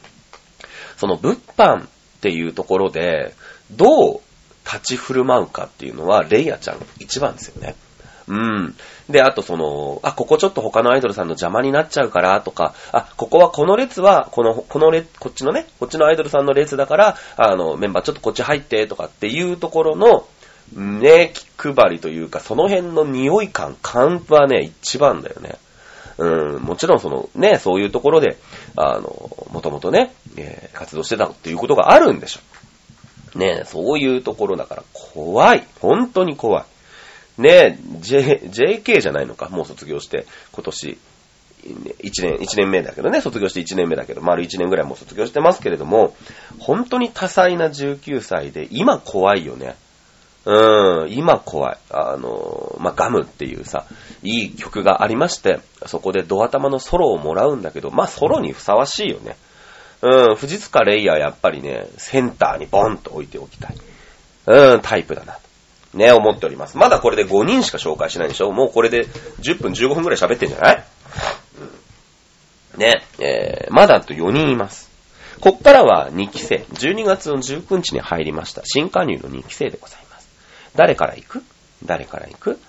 その物販っていうところで、どう立ち振る舞うかっていうのは、レイヤちゃん一番ですよね。うん。で、あとその、あ、ここちょっと他のアイドルさんの邪魔になっちゃうからとか、あ、ここはこの列は、この、この列、こっちのね、こっちのアイドルさんの列だから、あの、メンバーちょっとこっち入ってとかっていうところの、ね、気配りというか、その辺の匂い感、感はね、一番だよね。うん、もちろんそのね、そういうところで、あの、もともとね、えー、活動してたっていうことがあるんでしょ。ね、そういうところだから怖い。本当に怖い。ね、J、JK じゃないのか。もう卒業して、今年、1年、1年目だけどね、卒業して1年目だけど、丸1年ぐらいもう卒業してますけれども、本当に多彩な19歳で、今怖いよね。うん、今怖い。あの、まあ、ガムっていうさ、いい曲がありまして、そこでドア玉のソロをもらうんだけど、まあ、ソロにふさわしいよね。うん、藤塚レイヤーやっぱりね、センターにボンと置いておきたい。うん、タイプだな。ね、思っております。まだこれで5人しか紹介しないでしょ？もうこれで10分15分くらい喋ってんじゃない、うん、ね、えー、まだあと4人います。こっからは2期生。12月の19日に入りました。新加入の2期生でございます。誰から行く？誰から行く？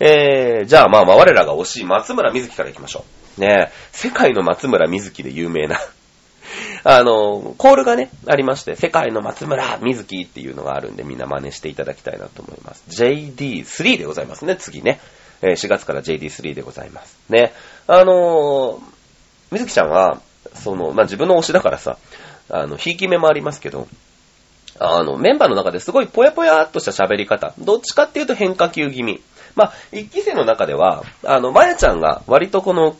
えー、じゃあまあまあ我らが推し松村瑞希から行きましょう。ね世界の松村瑞希で有名な [LAUGHS] あの、コールがね、ありまして、世界の松村瑞希っていうのがあるんで、みんな真似していただきたいなと思います。JD3 でございますね、次ね。え、4月から JD3 でございます。ね。あのー、瑞希ちゃんは、その、まあ、自分の推しだからさ、あの、ひいき目もありますけど、あの、メンバーの中ですごいぽやぽやっとした喋り方。どっちかっていうと変化球気味。まあ、一期生の中では、あの、まやちゃんが割とこの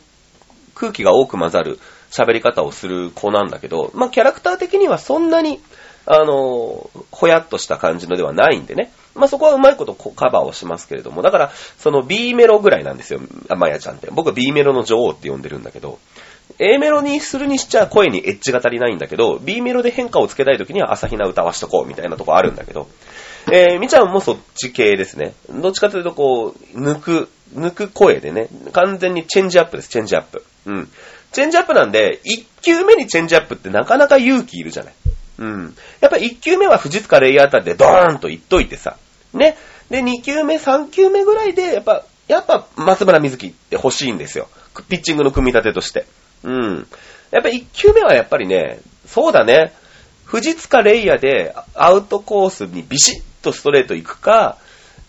空気が多く混ざる喋り方をする子なんだけど、まあ、キャラクター的にはそんなに、あの、ほやっとした感じのではないんでね。まあ、そこはうまいことカバーをしますけれども、だから、その B メロぐらいなんですよ、まやちゃんって。僕は B メロの女王って呼んでるんだけど、A メロにするにしちゃ声にエッジが足りないんだけど、B メロで変化をつけたい時には朝比奈歌わしとこうみたいなとこあるんだけど、えー、みちゃんもそっち系ですね。どっちかというとこう、抜く、抜く声でね、完全にチェンジアップです、チェンジアップ。うん。チェンジアップなんで、1球目にチェンジアップってなかなか勇気いるじゃない。うん。やっぱ1球目は藤塚レイヤーあたりでドーンと言っといてさ。ね。で、2球目、3球目ぐらいで、やっぱ、やっぱ松村瑞希って欲しいんですよ。ピッチングの組み立てとして。うん。やっぱ1球目はやっぱりね、そうだね。藤塚レイヤーでアウトコースにビシッとストレート行くか、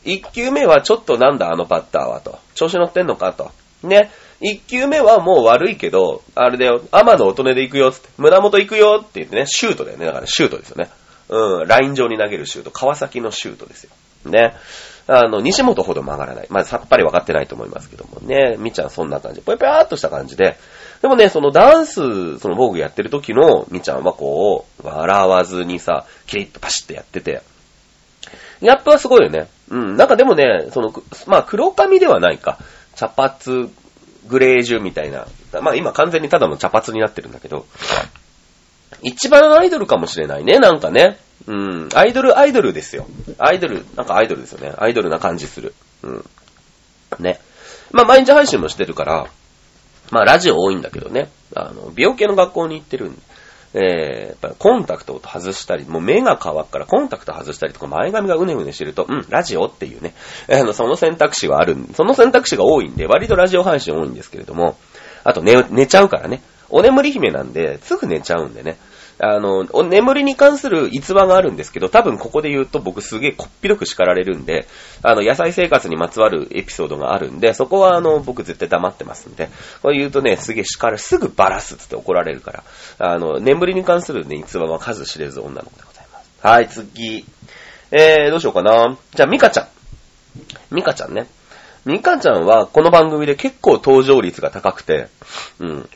1球目はちょっとなんだあのパッターはと。調子乗ってんのかと。ね。1球目はもう悪いけど、あれだよ、天の音音で行くよって、胸元行くよって言ってね、シュートだよね。だからシュートですよね。うん、ライン上に投げるシュート。川崎のシュートですよ。ね。あの、西本ほど曲がらない。まあ、さっぱり分かってないと思いますけどもね。みちゃんそんな感じ。ぽやぽやーっとした感じで。でもね、そのダンス、その防具やってる時のみちゃんはこう、笑わずにさ、キリッとパシッとやってて。ギャップはすごいよね。うん。なんかでもね、その、まあ、黒髪ではないか。茶髪、グレージュみたいな。まあ今完全にただの茶髪になってるんだけど、一番アイドルかもしれないね、なんかね。うん。アイドル、アイドルですよ。アイドル、なんかアイドルですよね。アイドルな感じする。うん。ね。まあ毎日配信もしてるから、まあラジオ多いんだけどね。あの、美容系の学校に行ってるんで。えー、やっぱりコンタクトを外したり、もう目が乾くからコンタクト外したりとか前髪がうねうねしてると、うん、ラジオっていうね、あの、その選択肢はあるその選択肢が多いんで、割とラジオ配信多いんですけれども、あと寝、寝ちゃうからね。お眠り姫なんで、すぐ寝ちゃうんでね。あの、眠りに関する逸話があるんですけど、多分ここで言うと僕すげえこっぴどく叱られるんで、あの、野菜生活にまつわるエピソードがあるんで、そこはあの、僕絶対黙ってますんで、これ言うとね、すげえ叱る、すぐバラすって怒られるから、あの、眠りに関するね、逸話は数知れず女の子でございます。はい、次。えー、どうしようかな。じゃあ、ミカちゃん。ミカちゃんね。ミカちゃんはこの番組で結構登場率が高くて、うん。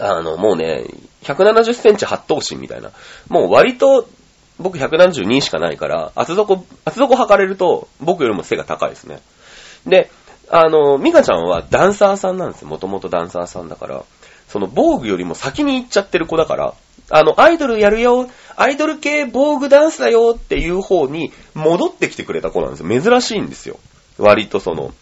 あの、もうね、170センチ8頭身みたいな。もう割と、僕172しかないから、厚底、厚底測れると、僕よりも背が高いですね。で、あの、ミカちゃんはダンサーさんなんですよ。もともとダンサーさんだから。その防具よりも先に行っちゃってる子だから、あの、アイドルやるよ、アイドル系防具ダンスだよっていう方に戻ってきてくれた子なんですよ。珍しいんですよ。割とその、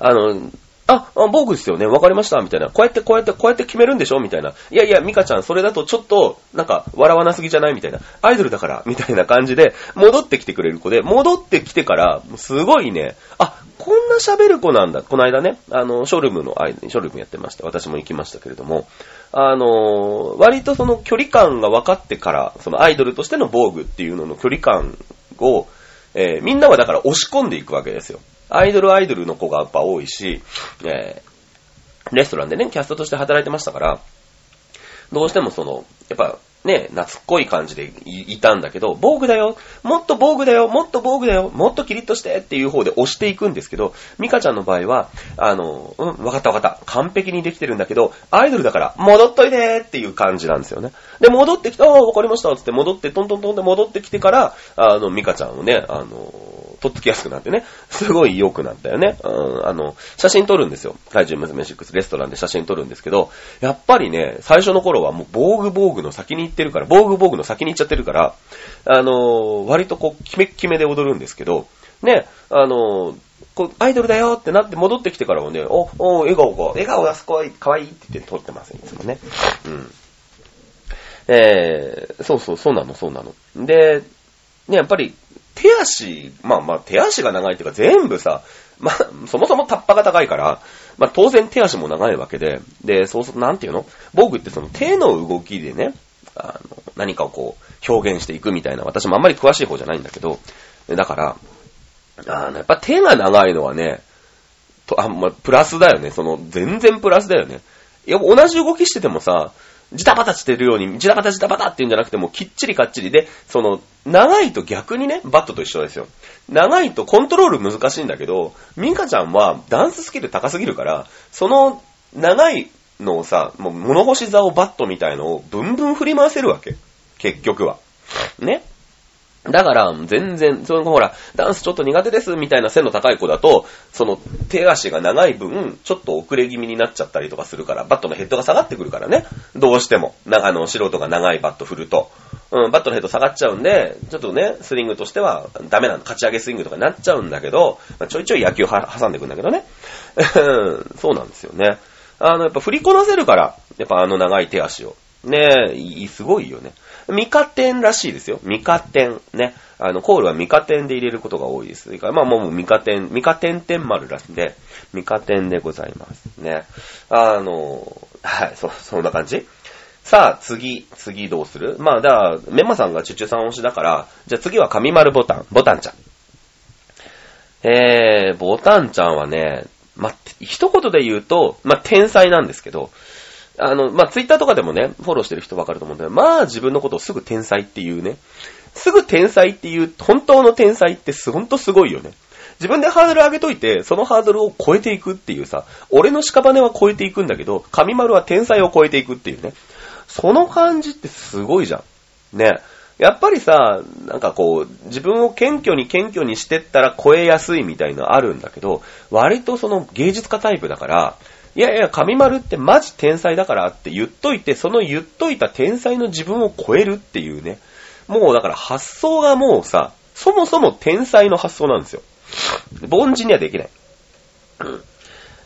あの、あ、あ僕ですよね、わかりました、みたいな。こうやって、こうやって、こうやって決めるんでしょ？みたいな。いやいや、ミカちゃん、それだとちょっと、なんか、笑わなすぎじゃない？みたいな。アイドルだから、みたいな感じで、戻ってきてくれる子で、戻ってきてから、すごいね、あ、こんな喋る子なんだ。この間ね、あの、ショルムの間に、ショルムやってました。私も行きましたけれども、あの、割とその距離感が分かってから、そのアイドルとしての防具っていうのの距離感を、えー、みんなはだから押し込んでいくわけですよ。アイドルアイドルの子がやっぱ多いし、えー、レストランでね、キャストとして働いてましたから、どうしてもその、やっぱね、夏っこい感じでいたんだけど、防具だよもっと防具だよもっと防具だよもっとキリッとしてっていう方で押していくんですけど、ミカちゃんの場合は、あの、うん、わかったわかった。完璧にできてるんだけど、アイドルだから戻っといてっていう感じなんですよね。で、戻ってきた、ああ、わかりましたつって戻って、トントントンで戻ってきてから、あの、ミカちゃんをね、あの、とっつきやすくなってね、[LAUGHS] すごい良くなったよね。うん、あの、写真撮るんですよ。怪獣娘6レストランで写真撮るんですけど、やっぱりね、最初の頃はもう防具防具の先に行ってるから、防具防具の先に行っちゃってるから、あの、割とこう、キメッキメで踊るんですけど、ね、あの、こう、アイドルだよってなって戻ってきてからもね、お、お、笑顔が、笑顔がすごい、可愛いって言って撮ってます、いつもね。うん。えー、そうそう、そうなの、そうなの。で、ね、やっぱり、手足、まあまあ手足が長いっていうか全部さ、まあ、そもそもタッパが高いから、まあ当然手足も長いわけで、で、そうすると、なんていうの？僕ってその手の動きでね、あの、何かをこう、表現していくみたいな、私もあんまり詳しい方じゃないんだけど、だから、あの、やっぱ手が長いのはね、と、あ、まあ、プラスだよね。その、全然プラスだよね。いや、同じ動きしててもさ、ジタバタしてるように、ジタバタジタバタって言うんじゃなくてもきっちりかっちりで、その、長いと逆にね、バットと一緒ですよ。長いとコントロール難しいんだけど、ミカちゃんはダンススキル高すぎるから、その長いのをさ、もう物干し座をバットみたいのをブンブン振り回せるわけ。結局は。ね。だから、全然、そのほら、ダンスちょっと苦手ですみたいな背の高い子だと、その手足が長い分、ちょっと遅れ気味になっちゃったりとかするから、バットのヘッドが下がってくるからね。どうしても。な、あの、素人が長いバット振ると。うん、バットのヘッド下がっちゃうんで、ちょっとね、スイングとしてはダメなの。勝ち上げスイングとかになっちゃうんだけど、まあ、ちょいちょい野球は挟んでくんだけどね。[LAUGHS] そうなんですよね。あの、やっぱ振りこなせるから、やっぱあの長い手足を。ねえ、すごいよね。ミカテンらしいですよ。ミカテン。ね。あの、コールはミカテンで入れることが多いです。からまあもうミカテン、ミカテンテン丸らしいんで、ミカテンでございます。ね。あの、はい、そ、そんな感じ？さあ、次、次どうする？まあ、だから、メマさんがチュチュさん推しだから、じゃあ次は神丸ボタン、ボタンちゃん。えー、ボタンちゃんはね、まあ、一言で言うと、まあ、天才なんですけど、あの、まあ、ツイッターとかでもね、フォローしてる人わかると思うんだけど、まあ、自分のことをすぐ天才っていうね。すぐ天才っていう、本当の天才ってす、ほんとすごいよね。自分でハードル上げといて、そのハードルを超えていくっていうさ、俺の屍は超えていくんだけど、神丸は天才を超えていくっていうね。その感じってすごいじゃん。ね。やっぱりさ、なんかこう、自分を謙虚に謙虚にしてったら超えやすいみたいなのあるんだけど、割とその芸術家タイプだから、いやいや、神丸ってマジ天才だからって言っといて、その言っといた天才の自分を超えるっていうね。もうだから発想がもうさ、そもそも天才の発想なんですよ。凡人にはできない。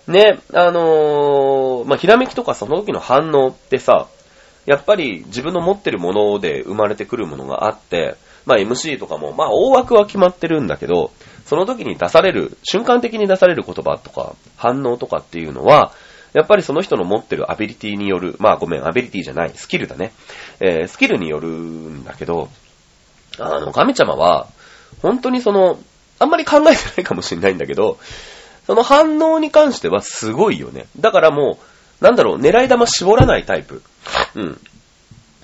ね、あのーまあ、ひらめきとかその時の反応ってさ、やっぱり自分の持ってるもので生まれてくるものがあって、まあ MC とかも、まあ大枠は決まってるんだけど、その時に出される、瞬間的に出される言葉とか、反応とかっていうのは、やっぱりその人の持ってるアビリティによる、まあごめん、アビリティじゃない、スキルだね。えースキルによるんだけど、あの、神様は、本当にその、あんまり考えてないかもしれないんだけど、その反応に関してはすごいよね。だからもう、なんだろう、狙い玉絞らないタイプ。うん。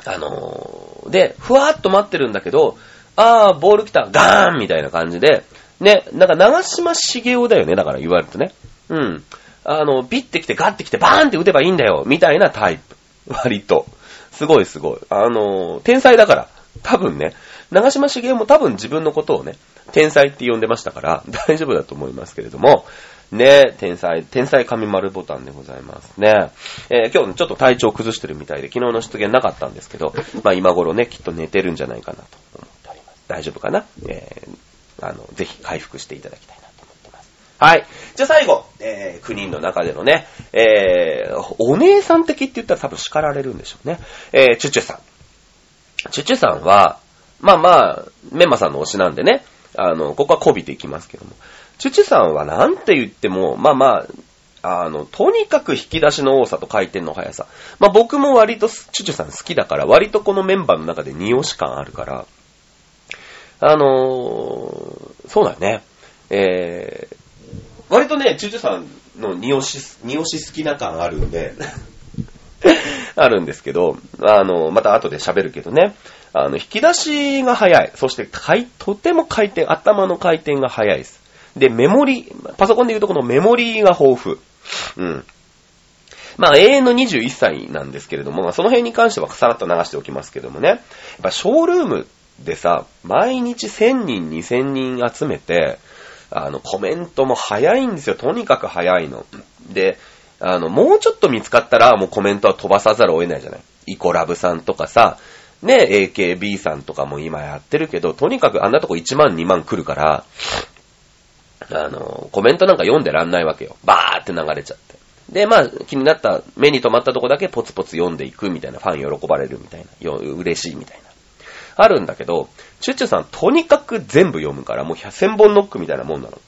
あのーで、ふわーっと待ってるんだけど、あー、ボール来た、ガーンみたいな感じで、ね、なんか長島茂雄だよね、だから言われるとね。うん。あの、ビッて来てガッて来てバーンって打てばいいんだよ、みたいなタイプ。割と。すごいすごい。あの天才だから。多分ね、長島茂雄も多分自分のことをね、天才って呼んでましたから、[LAUGHS] 大丈夫だと思いますけれども、ね、天才、天才神丸ボタンでございますね。えー今日ちょっと体調崩してるみたいで、昨日の出現なかったんですけど、まあ今頃ね、きっと寝てるんじゃないかなと思っております。大丈夫かな？えーあの、ぜひ回復していただきたいなと思ってます。はい。じゃあ最後、えー、9人の中でのね、えー、お姉さん的って言ったら多分叱られるんでしょうね。えー、チュチュさん。チュチュさんは、まあまあ、メンマさんの推しなんでね、あの、ここはこびていきますけども。チュチュさんはなんて言っても、まあまあ、あの、とにかく引き出しの多さと回転の速さ。まあ僕も割とチュチュさん好きだから、割とこのメンバーの中で二押し感あるから、あのーそうだね。えー、割とね、チュチュさんの二押し、二押し好きな感あるんで、[LAUGHS] あるんですけど、あの、また後で喋るけどね、あの、引き出しが早い。そして、回とても回転、頭の回転が早いです。で、メモリ、パソコンで言うとこのメモリが豊富。うん。まあ、永遠の21歳なんですけれども、その辺に関してはさらっと流しておきますけどもね。やっぱ、ショールームでさ、毎日1000人、2000人集めて、あの、コメントも早いんですよ。とにかく早いの。で、あの、もうちょっと見つかったら、もうコメントは飛ばさざるを得ないじゃない。イコラブさんとかさ、ね、AKB さんとかも今やってるけど、とにかくあんなとこ1万2万来るから、あの、コメントなんか読んでらんないわけよ。バーって流れちゃって。で、まあ、気になった、目に留まったとこだけポツポツ読んでいくみたいな、ファン喜ばれるみたいな、よ嬉しいみたいな。あるんだけど、チュチュさんとにかく全部読むから、もう1000本ノックみたいなもんなの。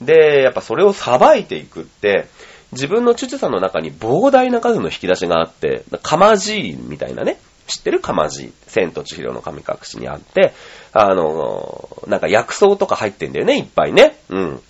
で、やっぱそれをさばいていくって、自分のチュチュさんの中に膨大な数の引き出しがあって、かまじいみたいなね、知ってる？かまじい。千と千尋の神隠しにあって、あの、なんか薬草とか入ってんだよね、いっぱいね。うん。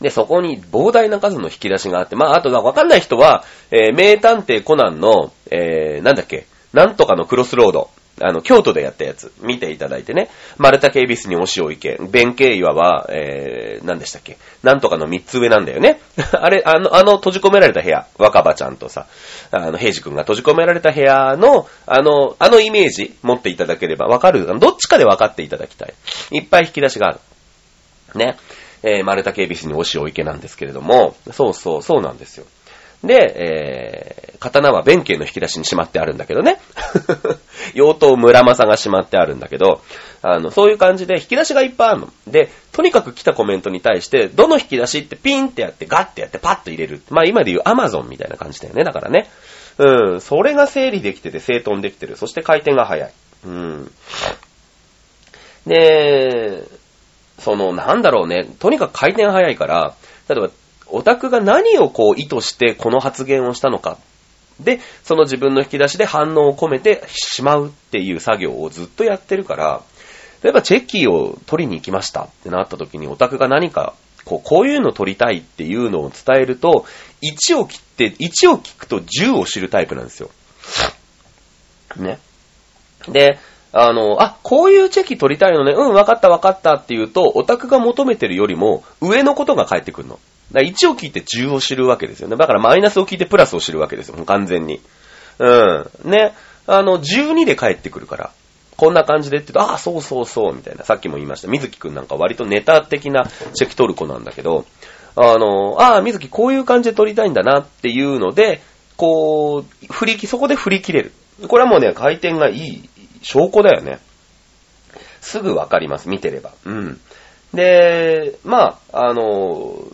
で、そこに膨大な数の引き出しがあって、まあ、あとわかんない人は、えー名探偵コナンの、えー、なんだっけ、なんとかのクロスロード。あの、京都でやったやつ、見ていただいてね。丸竹恵比寿に押尾池。弁慶岩は、えー、何でしたっけ？なんとかの三つ上なんだよね。[LAUGHS] あれ、あの、あの閉じ込められた部屋。若葉ちゃんとさ、あの、平治君が閉じ込められた部屋の、あの、あのイメージ持っていただければわかる？どっちかで分かっていただきたい。いっぱい引き出しがある。ね。えー、丸竹恵比寿に押尾池なんですけれども、そうそう、そうなんですよ。で、えー、刀は弁慶の引き出しにしまってあるんだけどね。[LAUGHS] 妖刀村正がしまってあるんだけど、あの、そういう感じで引き出しがいっぱいあるの。で、とにかく来たコメントに対して、どの引き出しってピンってやってガッてやってパッと入れる。まあ今で言う Amazon みたいな感じだよね。だからね。うん、それが整理できてて整頓できてる。そして回転が早い。うん。で、その、なんだろうね。とにかく回転早いから、例えば、オタクが何をこう意図してこの発言をしたのか。で、その自分の引き出しで反応を込めてしまうっていう作業をずっとやってるから、例えばチェキを取りに行きましたってなった時にオタクが何か、こう、こういうの取りたいっていうのを伝えると、1を切って、1を聞くと10を知るタイプなんですよ。ね。で、あの、あ、こういうチェキ取りたいのね。うん、わかったわかったって言うと、オタクが求めてるよりも、上のことが返ってくるの。だから1を聞いて10を知るわけですよね。だからマイナスを聞いてプラスを知るわけですよ。完全に。うん。ね。あの、12で返ってくるから。こんな感じでって言うと、ああ、そうそうそう、みたいな。さっきも言いました。水木くんなんか割とネタ的なチェキ取る子なんだけど、あの、ああ、水木こういう感じで取りたいんだなっていうので、こう、振り切、そこで振り切れる。これはもうね、回転がいい証拠だよね。すぐわかります、見てれば。うん。で、まあ、あの、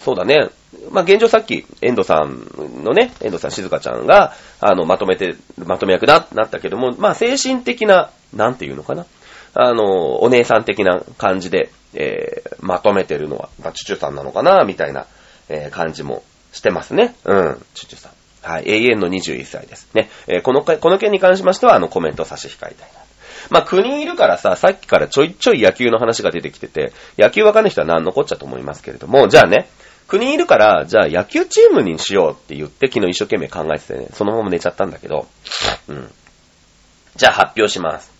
そうだね。まあ、現状さっき、遠藤さんのね、遠藤さん、静香ちゃんが、あの、まとめて、まとめ役だ、なったけども、まあ、精神的な、なんていうのかな。あの、お姉さん的な感じで、えー、まとめてるのは、まあ、チュチュさんなのかな、みたいな、えー、感じもしてますね。うん、チュチュさん。はい、永遠の21歳です。ね。えーこの回、この件に関しましては、あの、コメント差し控えたいな。まあ、9人いるからさ、さっきからちょいちょい野球の話が出てきてて、野球わかんない人は何のこっちゃと思いますけれども、じゃあね、9人いるから、じゃあ野球チームにしようって言って昨日一生懸命考えててね、そのまま寝ちゃったんだけど、うん。じゃあ発表します。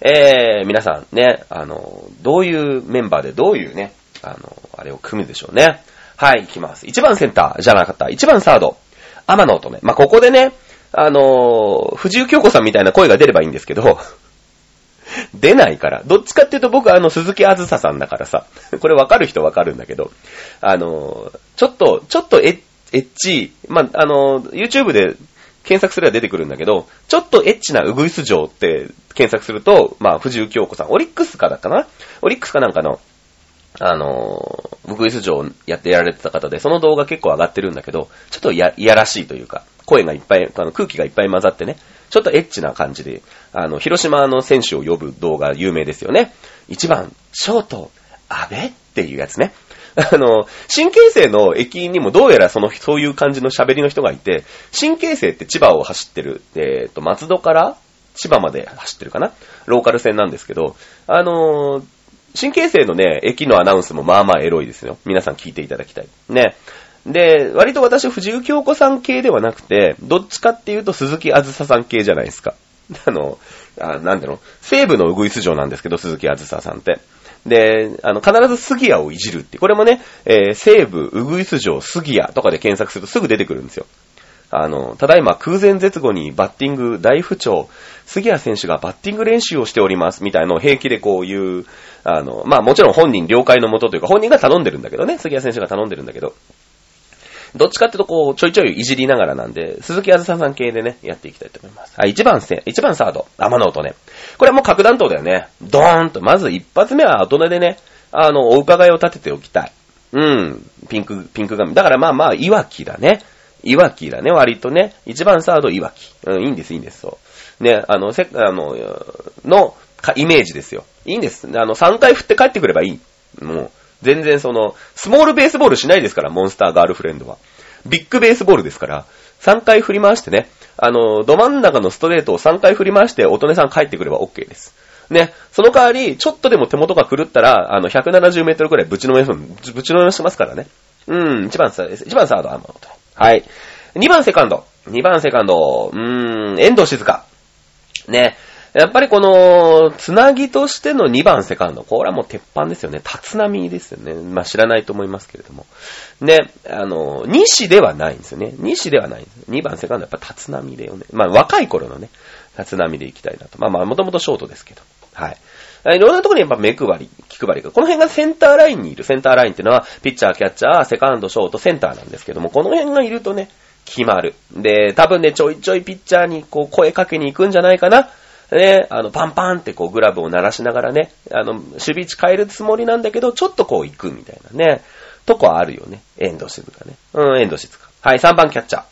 えー、皆さんね、あの、どういうメンバーでどういうね、あの、あれを組むでしょうね。はい、いきます。1番センターじゃなかった。1番サード。天野乙女。まあ、ここでね、あの、藤井京子さんみたいな声が出ればいいんですけど、[LAUGHS] 出ないから。どっちかっていうと僕あの、鈴木あずささんだからさ、[LAUGHS] これわかる人わかるんだけど、あの、ちょっと、ちょっとエッエッチ、まあ、あの、YouTube で検索すれば出てくるんだけど、ちょっとエッチなウグイス城って検索すると、まあ、藤井京子さん、オリックスかだかな？オリックスかなんかの、あの、ウグイス城やってやられてた方で、その動画結構上がってるんだけど、ちょっとや、いやらしいというか、声がいっぱい、あの空気がいっぱい混ざってね、ちょっとエッチな感じで、あの、広島の選手を呼ぶ動画有名ですよね。1番、ショート、安倍っていうやつね。[LAUGHS] あの、新京成の駅にもどうやらその、そういう感じの喋りの人がいて、新京成って千葉を走ってる、えっ、と、松戸から千葉まで走ってるかな？ローカル線なんですけど、あのー新京成のね、駅のアナウンスもまあまあエロいですよ。皆さん聞いていただきたい。ね。で、割と私、藤井京子さん系ではなくて、どっちかっていうと鈴木あずささん系じゃないですか。[LAUGHS] あの、あなんだろう、西部のウグイス城なんですけど、鈴木あずささんって。で、あの、必ず杉谷をいじるって。これもね、えー西部ウグイス城杉谷とかで検索するとすぐ出てくるんですよ。あの、ただいま空前絶後にバッティング大不調、杉谷選手がバッティング練習をしております、みたいのを平気でこう言う、あの、まあもちろん本人了解のもとというか、本人が頼んでるんだけどね、杉谷選手が頼んでるんだけど、どっちかってとこう、ちょいちょいいじりながらなんで、鈴木あずささん系でね、やっていきたいと思います。はい、1番せ、1番サード、天野音ね。これはもう核弾頭だよね。ドーンと、まず一発目は大人でね、あの、お伺いを立てておきたい。うん、ピンク、ピンク髪。だからまあまあ、いわきだね。いわきだね、割とね。一番サード、いわき。うん、いいんです、いいんです、そう。ね、あの、せ、あの、の、かイメージですよ。いいんです。あの、3回振って帰ってくればいい。もう、全然その、スモールベースボールしないですから、モンスターガールフレンドは。ビッグベースボールですから、3回振り回してね、あの、ど真ん中のストレートを3回振り回して、乙女さん帰ってくれば OK です。ね、その代わり、ちょっとでも手元が狂ったら、あの、170メートルくらいぶちのめす、ぶちのめしますからね。うん、1番サ、1番サード、アマノと。はい。2番セカンド。2番セカンド。うーん、遠藤静香。ね。やっぱりこの、つなぎとしての2番セカンド。これはもう鉄板ですよね。立浪ですよね。まあ知らないと思いますけれども。ね、あの、西ではないんですよね。西ではない。2番セカンドやっぱ立浪だよね。まあ若い頃のね、立浪で行きたいなと。まあまあもともとショートですけど。はい。いろんなところにやっぱ目配り、気配りが。この辺がセンターラインにいる。センターラインっていうのは、ピッチャー、キャッチャー、セカンド、ショート、センターなんですけども、この辺がいるとね、決まる。で、多分ね、ちょいちょいピッチャーにこう声かけに行くんじゃないかな。ね、あの、パンパンってこうグラブを鳴らしながらね、あの、守備位置変えるつもりなんだけど、ちょっとこう行くみたいなね、とこあるよね。遠藤静香ね。うん、遠藤静香。はい、3番キャッチャー。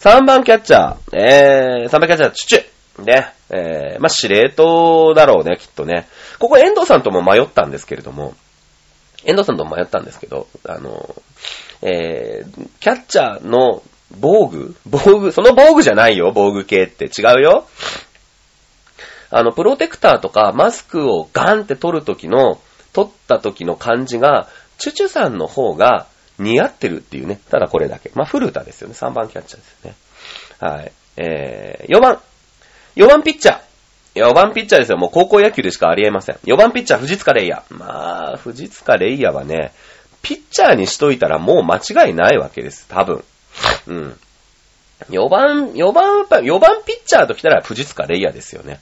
3番キャッチャー、えー、3番キャッチャー、チュチュ。ね、えー、まあ、司令塔だろうね、きっとね。ここ遠藤さんとも迷ったんですけれども、遠藤さんとも迷ったんですけど、あの、えー、キャッチャーの防具？防具？その防具じゃないよ、防具系って。違うよ。あの、プロテクターとかマスクをガンって取るときの、取った時の感じが、チュチュさんの方が似合ってるっていうね。ただこれだけ。まあ、古田ですよね。3番キャッチャーですよね。はい。えー、4番。4番ピッチャー。4番ピッチャーですよ。もう高校野球でしかありえません。4番ピッチャー、藤塚レイヤー。まあ、藤塚レイヤーはね、ピッチャーにしといたらもう間違いないわけです。多分。うん。4番、4番、4番ピッチャーと来たら藤塚レイヤーですよね。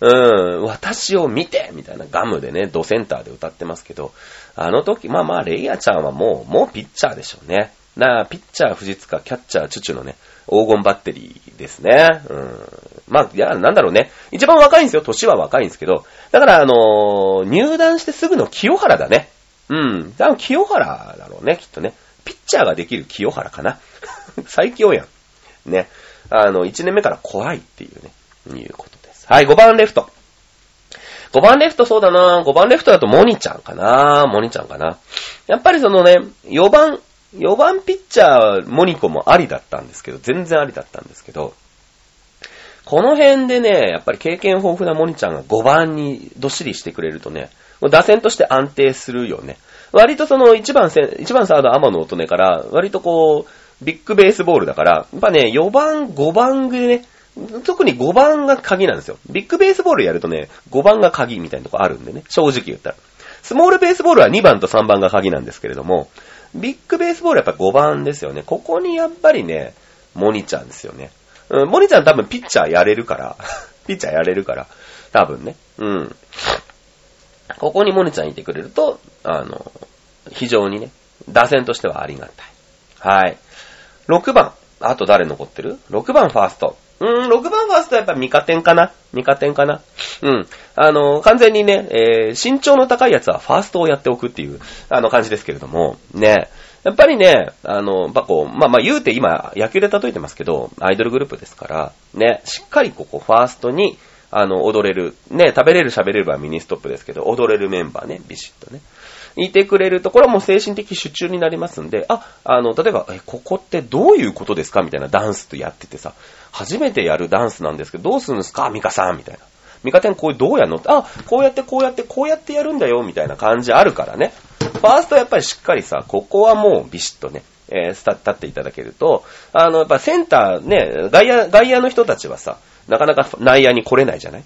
うん、私を見てみたいなガムでね、ドセンターで歌ってますけど、あの時、まあまあ、レイヤちゃんはもう、もうピッチャーでしょうね。なあ、ピッチャー、藤塚、キャッチャー、チュチュのね、黄金バッテリーですね。うん。まあ、いや、なんだろうね。一番若いんですよ。年は若いんですけど。だから、あのー入団してすぐの清原だね。うん。多分清原だろうね、きっとね。ピッチャーができる清原かな。[LAUGHS] 最強やん。ね。あの、1年目から怖いっていうね、いうこと。はい、5番レフト。5番レフトそうだな5番レフトだとモニちゃんかなモニちゃんかな。やっぱりそのね、4番、4番ピッチャー、モニコもありだったんですけど、全然ありだったんですけど、この辺でね、やっぱり経験豊富なモニちゃんが5番にどっしりしてくれるとね、打線として安定するよね。割とその1番せ、1番サード天野乙女から、割とこう、ビッグベースボールだから、やっぱね、4番、5番でね、特に5番が鍵なんですよ。ビッグベースボールやるとね、5番が鍵みたいなとこあるんでね、正直言ったら。スモールベースボールは2番と3番が鍵なんですけれども、ビッグベースボールはやっぱ5番ですよね。ここにやっぱりね、モニちゃんですよね。うん、モニちゃん多分ピッチャーやれるから、[LAUGHS] ピッチャーやれるから、多分ね。うん。ここにモニちゃんいてくれると、あの、非常にね、打線としてはありがたい。はい。6番。あと誰残ってる ?6 番ファースト。うん、6番ファーストはやっぱ味方点かな？味方点かな？うん。あの、完全にね、えー、身長の高いやつはファーストをやっておくっていう、あの感じですけれども、ね。やっぱりね、あの、やっぱこう、まあまあ言うて今、野球で例えてますけど、アイドルグループですから、ね、しっかりここ、ファーストに、あの、踊れる、ね、食べれる喋れるはミニストップですけど、踊れるメンバーね、ビシッとね。いてくれると、これはもう精神的支柱になりますんで、あ、あの、例えば、え、ここってどういうことですかみたいなダンスとやっててさ、初めてやるダンスなんですけど、どうするんですか？ミカさんみたいな。ミカ店これどうやんの？あ、こうやってこうやってこうやってやるんだよ、みたいな感じあるからね。ファーストやっぱりしっかりさ、ここはもうビシッとね、えー、立っていただけると、あの、やっぱセンターね、外野、外野の人たちはさ、なかなか内野に来れないじゃない？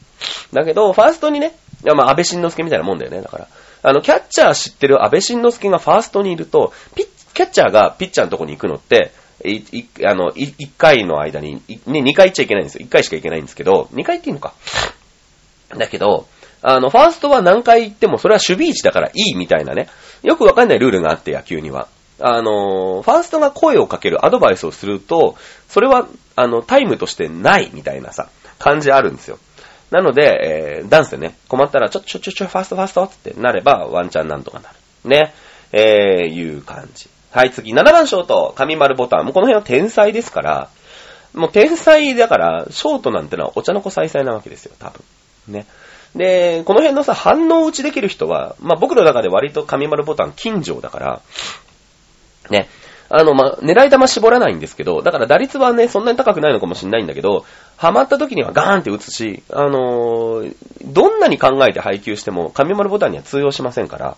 だけど、ファーストにね、いやまあ、安倍晋之助みたいなもんだよね、だから。あの、キャッチャー知ってる安倍晋之助がファーストにいると、ピッ、キャッチャーがピッチャーのとこに行くのって、い、い、あの、い一回の間に、ね、二回行っちゃいけないんですよ。一回しか行けないんですけど、二回行っていいのか。だけど、あの、ファーストは何回行っても、それは守備位置だからいいみたいなね。よくわかんないルールがあって、野球には。あの、ファーストが声をかけるアドバイスをすると、それは、あの、タイムとしてないみたいなさ、感じあるんですよ。なので、えー、ダンスでね、困ったら、ちょ、ちょ、ちょ、ちょ、ファースト、ファーストってなれば、ワンチャンなんとかなる。ね。えー、いう感じ。はい、次、7番ショート、上丸ボタン。もうこの辺は天才ですから、もう天才だから、ショートなんてのはお茶の子さいさいなわけですよ、多分。ね。で、この辺のさ、反応打ちできる人は、まあ僕の中で割と上丸ボタン近所だから、ね。あの、まあ、狙い球絞らないんですけど、だから打率はね、そんなに高くないのかもしれないんだけど、ハマった時にはガーンって打つし、あのーどんなに考えて配球しても、紙丸ボタンには通用しませんから、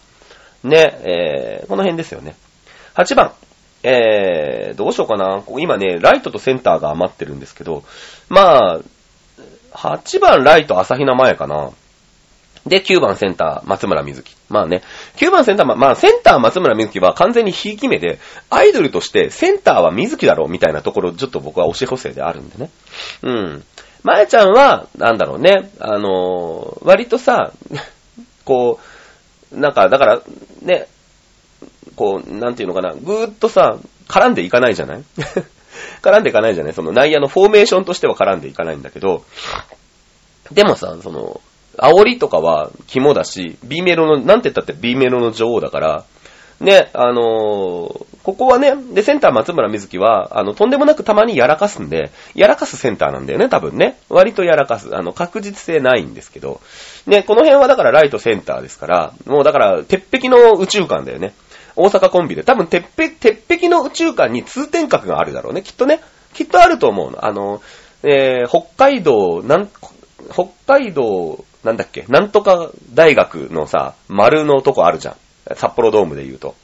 ね、えー、この辺ですよね。8番、えー、どうしようかな。今ね、ライトとセンターが余ってるんですけど、まあ、8番ライト朝比奈前かな。で、9番センター、松村瑞希。まあね、9番センター、まあ、センター松村瑞希は完全にひいき目で、アイドルとしてセンターは瑞希だろうみたいなところ、ちょっと僕は推し補正であるんでね。うん。まやちゃんは、なんだろうね、あのー割とさ、こう、なんか、だから、ね、こう、なんていうのかな、ぐーっとさ、絡んでいかないじゃない？[LAUGHS] 絡んでいかないじゃない？その内野のフォーメーションとしては絡んでいかないんだけど、でもさ、その、煽りとかは肝だし、B メロの、なんて言ったって B メロの女王だから、ね、あのーここはね、で、センター松村瑞希は、あの、とんでもなくたまにやらかすんで、やらかすセンターなんだよね、多分ね。割とやらかす。あの、確実性ないんですけど。ね、この辺はだからライトセンターですから、もうだから、鉄壁の宇宙間だよね。大阪コンビで。多分、鉄壁、鉄壁の宇宙間に通天閣があるだろうね、きっとね。きっとあると思うの。あの、えー、北海道、なん、北海道、なんだっけ、なんとか大学のさ、丸のとこあるじゃん。札幌ドームで言うと。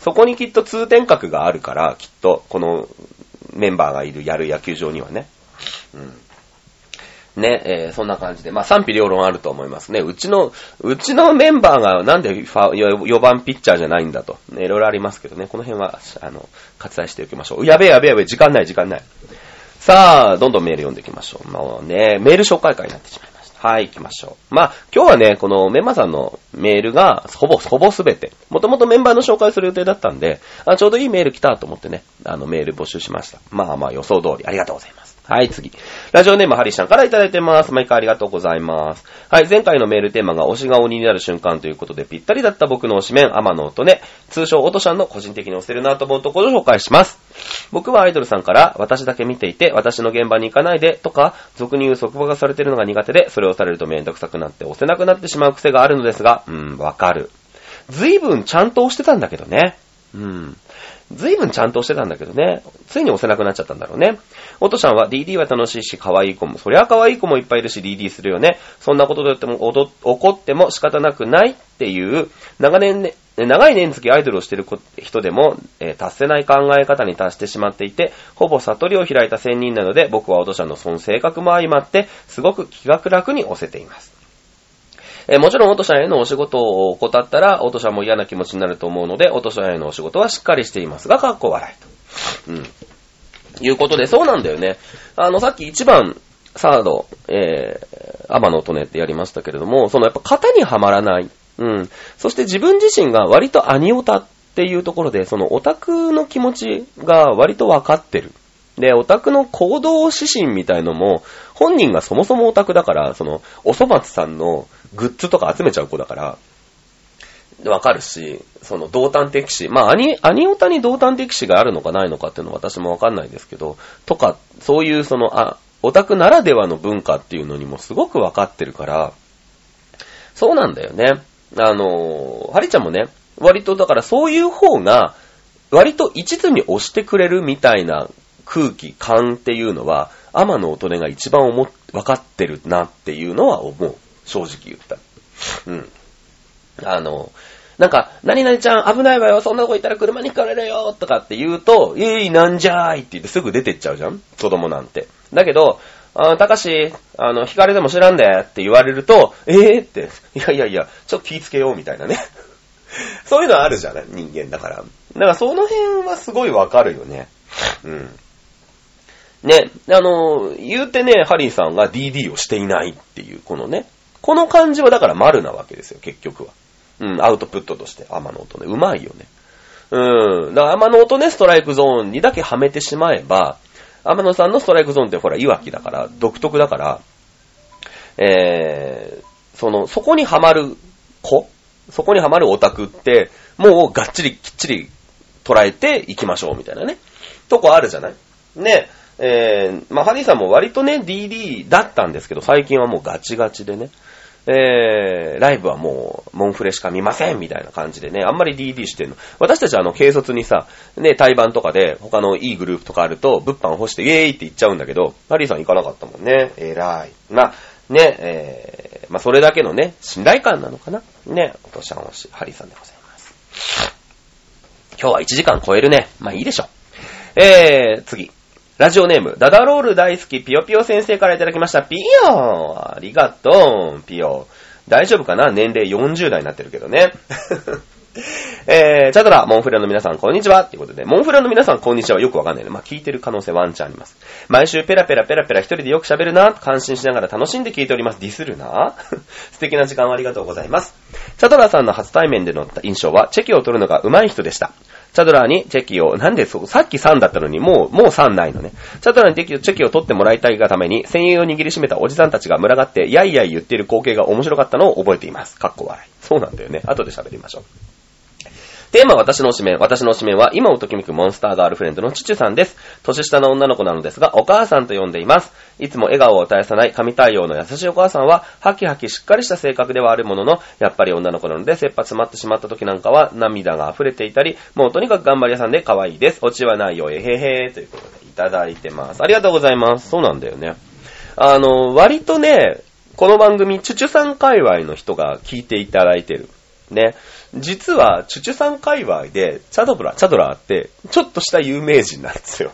そこにきっと通天閣があるから、きっと、このメンバーがいるやる野球場にはね。うん。ね、えーそんな感じで。まあ、賛否両論あると思いますね。うちの、うちのメンバーがなんで4番ピッチャーじゃないんだと。ね、いろいろありますけどね。この辺は、あの、割愛しておきましょう。やべえやべえやべえ、時間ない時間ない。さあ、どんどんメール読んでいきましょう。もうね、メール紹介会になってしまいました。はい、行きましょう。まあ、今日はね、このメンバーさんのメールが、ほぼ、ほぼすべて。もともとメンバーの紹介する予定だったんで、あちょうどいいメール来たと思ってね、あの、メール募集しました。まあまあ、予想通り、ありがとうございます。はい、次。ラジオネームハリーさんからいただいてます。毎回ありがとうございます。はい、前回のメールテーマが推しが鬼になる瞬間ということで、ぴったりだった僕の推しメン、天野音音、通称オトシャンの個人的に推せるなと思うところを紹介します。僕はアイドルさんから、私だけ見ていて、私の現場に行かないで、とか、俗に言う束縛がされてるのが苦手で、それをされるとめんどくさくなって押せなくなってしまう癖があるのですが、うん、わかる。随分ちゃんと押してたんだけどね。うん。随分ちゃんとしてたんだけどね。ついに押せなくなっちゃったんだろうね。おとちゃんは DD は楽しいし、可愛い子も、そりゃ可愛い子もいっぱいいるし DD するよね。そんなことでっても、怒っても仕方なくないっていう、長年ね、長い年月アイドルをしてる人でも、えー達せない考え方に達してしまっていて、ほぼ悟りを開いた仙人なので、僕はおとちゃんのその性格も相まって、すごく気が楽に押せています。えーもちろん、オトシャンへのお仕事を怠ったら、オトシャンも嫌な気持ちになると思うので、オトシャンへのお仕事はしっかりしていますが、かっこ笑いと。うん。いうことで、そうなんだよね。あの、さっき1番、サード、えー、アマの音ねってやりましたけれども、そのやっぱ型にはまらない。うん。そして自分自身が割とアニオタっていうところで、そのオタクの気持ちが割とわかってる。で、オタクの行動指針みたいのも、本人がそもそもオタクだから、その、おそ松さんのグッズとか集めちゃう子だから、わかるし、その同担的視。まあ、アニ、アニオタに同担的視があるのかないのかっていうのは私もわかんないですけど、とか、そういうその、あ、オタクならではの文化っていうのにもすごくわかってるから、そうなんだよね。あの、ハリちゃんもね、割とだからそういう方が、割と一途に押してくれるみたいな空気感っていうのは、天の音音が一番思っ、分かってるなっていうのは思う。正直言った。うん。あの、なんか、何々ちゃん危ないわよ、そんなとこ行ったら車にひかれるよ、とかって言うと、えい、なんじゃーいって言ってすぐ出てっちゃうじゃん子供なんて。だけど、あたかし、あの、ひかれても知らんでって言われると、えーって、いやいやいや、ちょっと気ぃつけようみたいなね。[LAUGHS] そういうのあるじゃない人間だから。だからその辺はすごいわかるよね。うん。ね、あの、言うてね、ハリーさんが DD をしていないっていう、このね、この感じはだから丸なわけですよ、結局は。うん、アウトプットとして、天の音ね。うまいよね。うん。だから天の音ね、ストライクゾーンにだけはめてしまえば、天野さんのストライクゾーンってほら、いわきだから、独特だから、えー、その、そこにはまる子そこにはまるオタクって、もうがっちりきっちり捉えていきましょうみたいなね。とこあるじゃないね。えー、まあ、ハリーさんも割とね、DD だったんですけど、最近はもうガチガチでね。えー、ライブはもう、モンフレしか見ませんみたいな感じでね、あんまり DD してんの。私たちはあの、軽率にさ、ね、対バンとかで、他のいいグループとかあると、物販を干して、イエーイって言っちゃうんだけど、ハリーさん行かなかったもんね。偉い。まあ、ね、えー、まあ、それだけのね、信頼感なのかな。ね、お父さん推し、ハリーさんでございます。今日は1時間超えるね。まあ、いいでしょ。えー、次。ラジオネーム、ダダロール大好きピヨピヨ先生からいただきました。ピヨーありがとう、ピヨ。大丈夫かな？年齢40代になってるけどね。[LAUGHS] えー、チャドラ、モンフレの皆さん、こんにちは。ということで、モンフレの皆さん、こんにちは。よくわかんないね。まあ、聞いてる可能性ワンチャンあります。毎週ペラペラペラペラ一人でよく喋るな、感心しながら楽しんで聞いております。ディスるな？[LAUGHS] 素敵な時間をありがとうございます。チャドラさんの初対面での印象は、チェキを取るのが上手い人でした。チャドラーにチェキを、なんでそ、さっき3だったのに、もう、もう3ないのね。チャドラーにチェキをチェキを取ってもらいたいがために、専用を握りしめたおじさんたちが群がって、やいやい言っている光景が面白かったのを覚えています。かっこ笑い。そうなんだよね。後で喋りましょう。テーマ私の推しメン。私の推しメンは、今をときめくモンスターガールフレンドのチュチュさんです。年下の女の子なのですが、お母さんと呼んでいます。いつも笑顔を絶やさない神対応の優しいお母さんは、ハキハキしっかりした性格ではあるものの、やっぱり女の子なので、切羽詰まってしまった時なんかは、涙が溢れていたり、もうとにかく頑張り屋さんで可愛いです。オチはないよ、えへへーということで、いただいてます。ありがとうございます。そうなんだよね。あの、割とね、この番組、チュチュさん界隈の人が聞いていただいてる。ね。実は、チュチュさん界隈で、チャドブラ、チャドラーって、ちょっとした有名人なんですよ。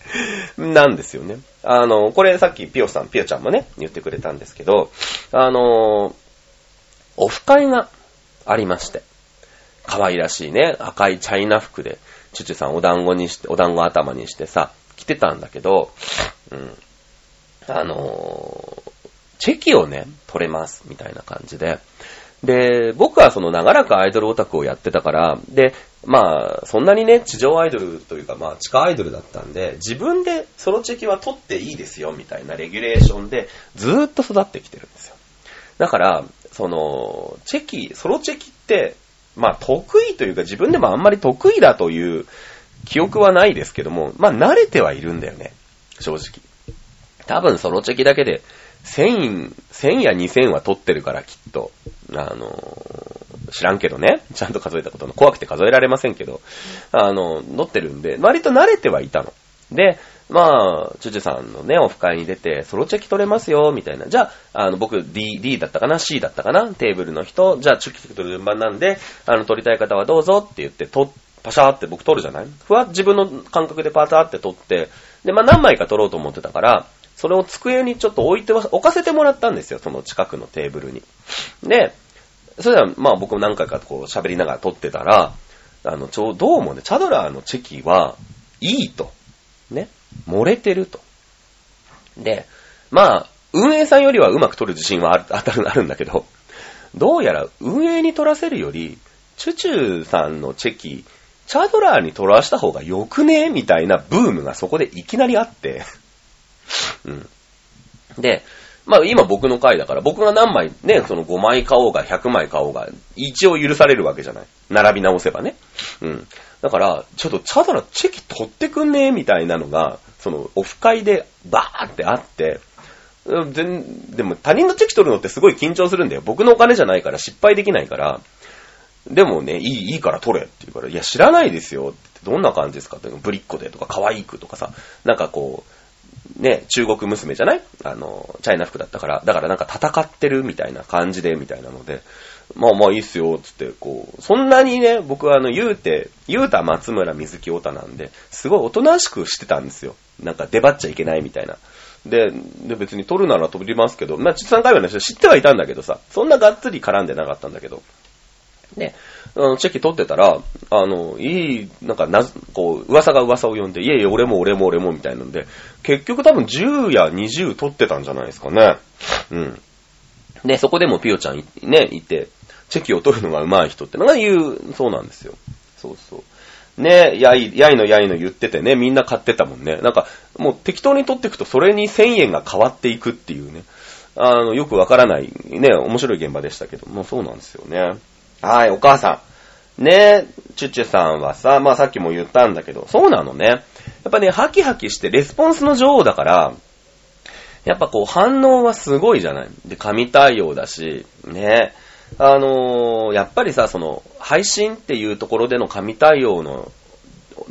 [LAUGHS] なんですよね。あの、これさっきピオさん、ピオちゃんもね、言ってくれたんですけど、あの、オフ会がありまして、可愛らしいね、赤いチャイナ服で、チュチュさんお団子にして、お団子頭にしてさ、来てたんだけど、うん。あのチェキをね、取れます、みたいな感じで。で、僕はその長らくアイドルオタクをやってたから、で、まあ、そんなにね、地上アイドルというか、まあ、地下アイドルだったんで、自分でソロチェキは取っていいですよ、みたいなレギュレーションで、ずーっと育ってきてるんですよ。だから、その、チェキ、ソロチェキって、まあ、得意というか、自分でもあんまり得意だという記憶はないですけども、まあ、慣れてはいるんだよね、正直。多分ソロチェキだけで、1000、1000や2000は取ってるからきっと。あの、知らんけどね。ちゃんと数えたことの怖くて数えられませんけど。あの、乗ってるんで、割と慣れてはいたの。で、まあ、チュチュさんのね、オフ会に出て、ソロチェキ取れますよ、みたいな。じゃあ、あの、僕、D、D だったかな ?C だったかな？テーブルの人、じゃあ、チュキチュキ取る順番なんで、あの、取りたい方はどうぞって言って、と、パシャーって僕取るじゃない？ふわ、自分の感覚でパターって取って、で、まあ、何枚か取ろうと思ってたから、それを机にちょっと置いては、置かせてもらったんですよ、その近くのテーブルに。で、それでは、まあ僕も何回かこう喋りながら撮ってたら、あの、ちょう、どうもね、チャドラーのチェキは、いいと。ね。漏れてると。で、まあ、運営さんよりはうまく撮る自信はある、[LAUGHS] 当たる、あるんだけど、どうやら運営に撮らせるより、チュチュさんのチェキ、チャドラーに撮らした方がよくね？みたいなブームがそこでいきなりあって、うん。で、まあ今僕の回だから、僕が何枚ね、その5枚買おうが100枚買おうが、一応許されるわけじゃない。並び直せばね。うん。だから、ちょっとチャドラチェキ取ってくんねみたいなのが、そのオフ会でバーってあって、全でも他人のチェキ取るのってすごい緊張するんだよ。僕のお金じゃないから失敗できないから。でもね、いい、いいから取れって言うから、いや知らないですよって。どんな感じですかって、ブリッコでとか可愛くとかさ、なんかこう、ね、中国娘じゃない？あの、チャイナ服だったから、だからなんか戦ってるみたいな感じで、みたいなので、まあまあいいっすよ、つって、こう、そんなにね、僕はあの、言うて、言うた松村水木太なんで、すごいおとなしくしてたんですよ。なんか出張っちゃいけないみたいな。で、で別に取るなら取りますけど、まあ、実際会話の人知ってはいたんだけどさ、そんながっつり絡んでなかったんだけど。で、あの、チェキ取ってたら、あの、いい、なんか、な、こう、噂が噂を呼んで、いえいえ、俺も俺も俺も、みたいなんで、結局多分10や20取ってたんじゃないですかね。うん。で、そこでもピオちゃんね、いて、チェキを取るのが上手い人ってのが言う、そうなんですよ。そうそう。ね、やい、やいのやいの言っててね、みんな買ってたもんね。なんか、もう適当に取っていくと、それに1000円が変わっていくっていうね。あの、よくわからない、ね、面白い現場でしたけども、そうなんですよね。はい、お母さん。ねえ、チュチュさんはさ、まあさっきも言ったんだけど、そうなのね。やっぱね、ハキハキしてレスポンスの女王だから、やっぱこう反応はすごいじゃないで、神対応だし、ねえ。あのーやっぱりさ、その、配信っていうところでの神対応の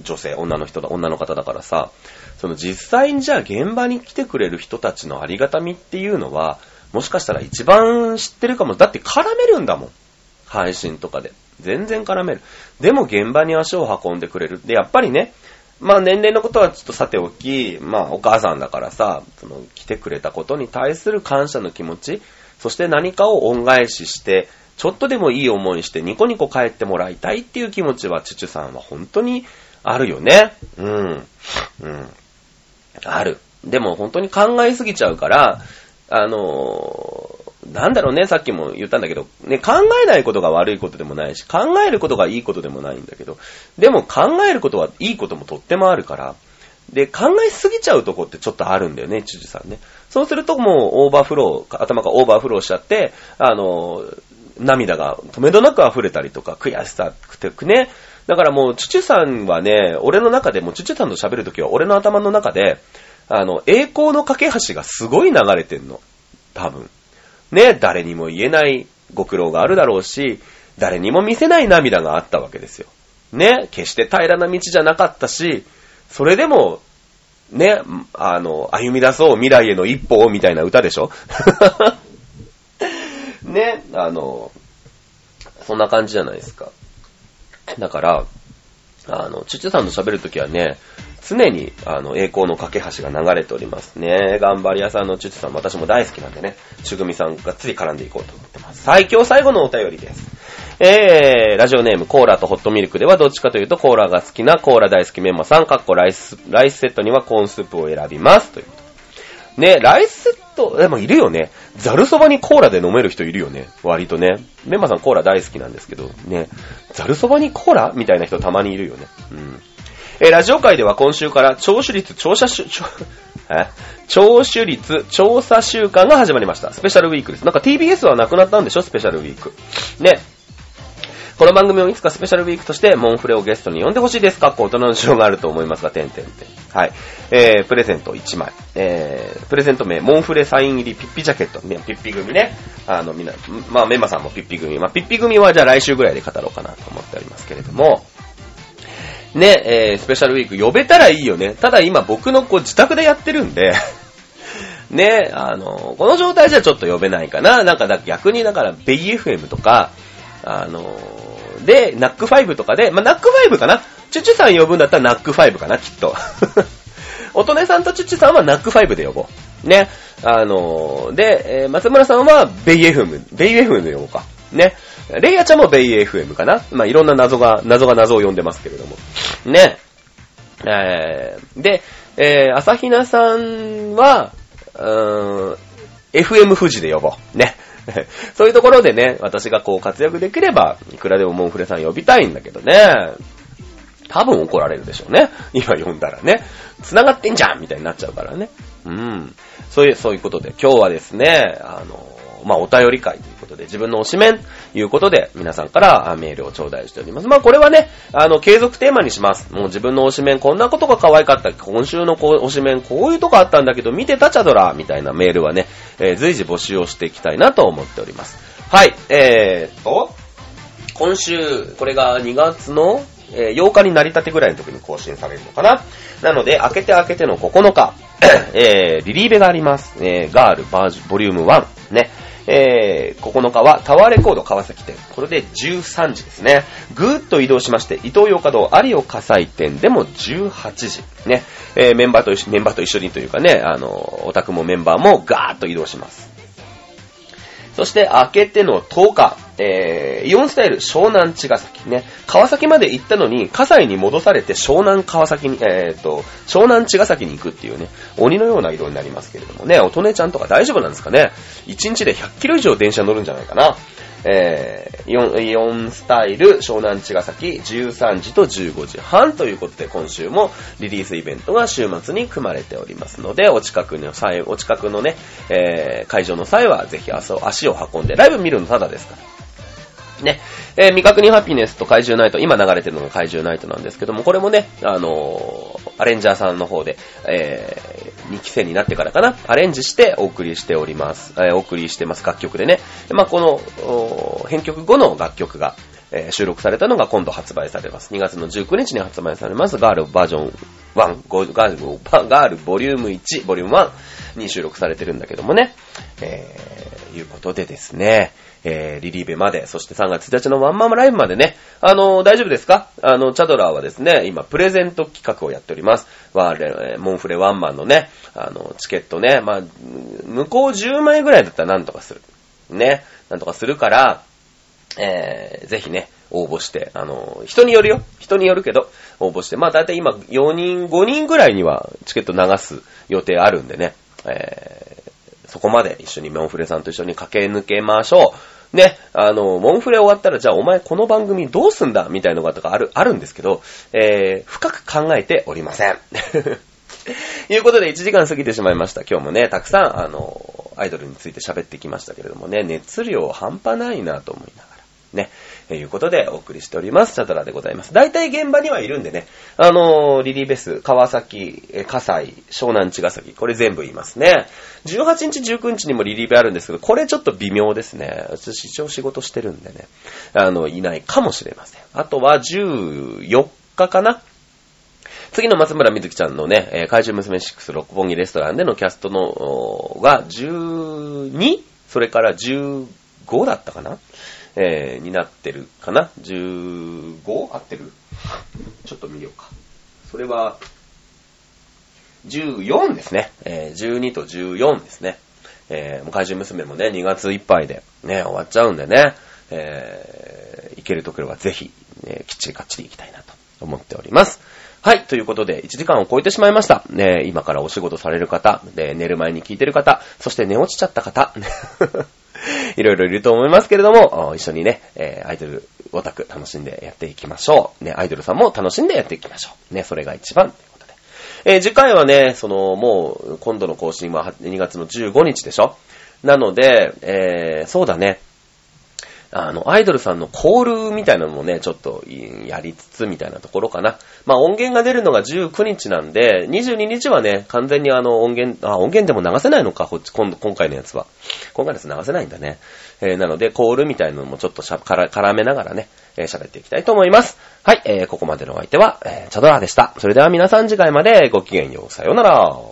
女性、女の人だ、女の方だからさ、その実際にじゃあ現場に来てくれる人たちのありがたみっていうのは、もしかしたら一番知ってるかも。だって絡めるんだもん。配信とかで。全然絡める。でも現場に足を運んでくれる。で、やっぱりね、まあ年齢のことはちょっとさておき、まあお母さんだからさ、その来てくれたことに対する感謝の気持ち、そして何かを恩返しして、ちょっとでもいい思いしてニコニコ帰ってもらいたいっていう気持ちは、チュチュさんは本当にあるよね。うん。うん。ある。でも本当に考えすぎちゃうから、あのーなんだろうね、さっきも言ったんだけど、ね、考えないことが悪いことでもないし、考えることがいいことでもないんだけど、でも考えることはいいこともとってもあるから、で、考えすぎちゃうとこってちょっとあるんだよね、チュジさんね。そうするともうオーバーフロー、頭がオーバーフローしちゃって、あの涙が止めどなく溢れたりとか、悔しさくてくね。だからもう、チュチュさんはね、俺の中でも、チュチュさんと喋るときは、俺の頭の中で、あの、栄光の架け橋がすごい流れてんの。多分。ね、誰にも言えないご苦労があるだろうし、誰にも見せない涙があったわけですよ。ね、決して平らな道じゃなかったし、それでも、ね、あの、歩み出そう未来への一歩をみたいな歌でしょ？[LAUGHS] ね、あの、そんな感じじゃないですか。だから、あの、チュチュさんと喋るときはね、常に、あの、栄光の架け橋が流れておりますね。頑張り屋さんのチュチュさん、私も大好きなんでね、ちゅぐみさんがっつり絡んでいこうと思ってます。最強最後のお便りです。えー、ラジオネーム、コーラとホットミルクではどっちかというと、コーラが好きなコーラ大好きメンマさん、かっこライス、ライスセットにはコーンスープを選びます。ということね、ライスセット、でもいるよね。ザルそばにコーラで飲める人いるよね。割とね。メンマさんコーラ大好きなんですけど、ね。ザルそばにコーラ？みたいな人たまにいるよね。うん。えラジオ界では今週から聴取率調査週、聴 [LAUGHS] え？聴取率調査週間が始まりました。スペシャルウィークです。なんか TBS はなくなったんでしょ？スペシャルウィーク。ね。この番組をいつかスペシャルウィークとして、モンフレをゲストに呼んでほしいです。かっこ大人の事情があると思いますが、てんてんてん。はい。えー、プレゼント1枚。えー、プレゼント名、モンフレサイン入りピッピジャケット。ね、ピッピ組ね。あの、みんな、まあ、メンマさんもピッピ組。まあ、ピッピ組はじゃあ来週ぐらいで語ろうかなと思っておりますけれども、ね、えー、スペシャルウィーク呼べたらいいよね。ただ今僕のこう自宅でやってるんで、[LAUGHS] ね、あの、この状態じゃちょっと呼べないかな。なんかだ逆にだから、ベイ FM とか、あの、で、ナック5とかで、まあ、ナック5かなチュチュさん呼ぶんだったらナック5かな、きっと。[LAUGHS] おとねさんとチュチュさんはナック5で呼ぼう。ね。あの、で、えー松村さんはベイ FM、ベイ FM で呼ぼうか。ね。レイヤちゃんもベイ FM かな。まあ、いろんな謎が、謎が謎を呼んでますけれども。ね。えー、で、えー、朝比奈さんは、うーん、FM 富士で呼ぼう。ね。[LAUGHS] そういうところでね、私がこう活躍できれば、いくらでもモンフレさん呼びたいんだけどね。多分怒られるでしょうね。[LAUGHS] 今呼んだらね。繋がってんじゃんみたいになっちゃうからね。うん。そういう、そういうことで、今日はですね、あの、まあ、お便り会ということで、自分の推しメンということで、皆さんからメールを頂戴しております。まあ、これはね、あの、継続テーマにします。もう自分の推しメン、こんなことが可愛かった。今週のこう推しメン、こういうとこあったんだけど、見てたチャドラみたいなメールはね、えー随時募集をしていきたいなと思っております。はい、えーっと、今週、これが2月の、えー8日になり立てぐらいの時に更新されるのかな。なので、明けて明けての9日、[COUGHS] えー、リリーベがあります。えー、ガールバージョンボリューム1。ね。えー、9日はタワーレコード川崎店。これで13時ですね。ぐーっと移動しまして、伊東洋華堂有オ火災店でも18時。ね。えー、メンバーと一緒、メンバーと一緒にというかね、あの、オタクもメンバーもガーッと移動します。そして、明けての10日、えー、イオンスタイル湘南茅ヶ崎ね。川崎まで行ったのに、葛西に戻されて湘南川崎に、えーと、湘南茅ヶ崎に行くっていうね、鬼のような色になりますけれどもね、おとねちゃんとか大丈夫なんですかね ?1 日で100キロ以上電車乗るんじゃないかな。えー、イオン、イオンスタイル湘南茅ヶ崎13時と15時半ということで今週もリリースイベントが週末に組まれておりますので、お近くの際、お近くのね、えー、会場の際はぜひ足を足を運んで、ライブ見るのただですから。ね。えー未確認ハピネスと怪獣ナイト、今流れてるのが怪獣ナイトなんですけども、これもね、あのーアレンジャーさんの方で、え2期生になってからかな、アレンジしてお送りしております。えーお送りしてます楽曲でね。でまあ、この、お編曲後の楽曲が、えー収録されたのが今度発売されます。2月の19日に発売されます。ガールバージョン1、ガールガガールボリューム1、ボリューム1に収録されてるんだけどもね。えー、いうことでですね。えー、リリーベまで、そして3月1日のワンマンライブまでね、あの、大丈夫ですか？あの、チャドラーはですね、今、プレゼント企画をやっております。ワーレ、モンフレワンマンのね、あの、チケットね、まあ、向こう10枚ぐらいだったらなんとかする。ね、なんとかするから、えー、ぜひね、応募して、あの、人によるよ。人によるけど、応募して。まあ、だいたい今、4人、5人ぐらいにはチケット流す予定あるんでね、え、そこまで一緒にモンフレさんと一緒に駆け抜けましょう。ね、あの、モンフレ終わったら、じゃあお前この番組どうすんだみたいなのがとかある、あるんですけど、えー、深く考えておりません。と [LAUGHS] いうことで1時間過ぎてしまいました。今日もね、たくさん、あの、アイドルについて喋ってきましたけれどもね、熱量半端ないなと思いながら。ね、えいうことでお送りしております。チャドラでございます。大体現場にはいるんでね、あのーリリーベス、川崎、え葛西、湘南茅ヶ崎、これ全部言いますね。18日、19日にもリリーベあるんですけど、これちょっと微妙ですね。私一応仕事してるんでね、あの、いないかもしれません。あとは14日かな次の松村みずきちゃんのね、えー怪獣娘6六本木レストランでのキャストの、が 12? それから15だったかな？えーになってるかな ?15? 合ってる？ちょっと見ようか。それは、14ですね。えー12と14ですね。えーもう怪獣娘もね、2月いっぱいでね、終わっちゃうんでね、えー行けるところはぜひ、ね、きっちりかっちり行きたいなと思っております。はい。ということで、1時間を超えてしまいました。ね、今からお仕事される方、で、寝る前に聞いてる方、そして寝落ちちゃった方、[LAUGHS] いろいろいると思いますけれども、一緒にね、えーアイドルオタク楽しんでやっていきましょう。ね、アイドルさんも楽しんでやっていきましょう。ね、それが一番ということで。えー次回はね、その、もう、今度の更新は2月の15日でしょ？なので、えーそうだね。あの、アイドルさんのコールみたいなのもね、ちょっとやりつつみたいなところかな。まあ音源が出るのが19日なんで、22日はね、完全にあの音源、あ、音源でも流せないのか、こっち、今、今回のやつは。今回のやつ流せないんだね。えーなので、コールみたいなのもちょっとしゃ、から、絡めながらね、えー喋っていきたいと思います。はい、えーここまでのお相手は、えーチャドラーでした。それでは皆さん次回までごきげんよう。さようなら。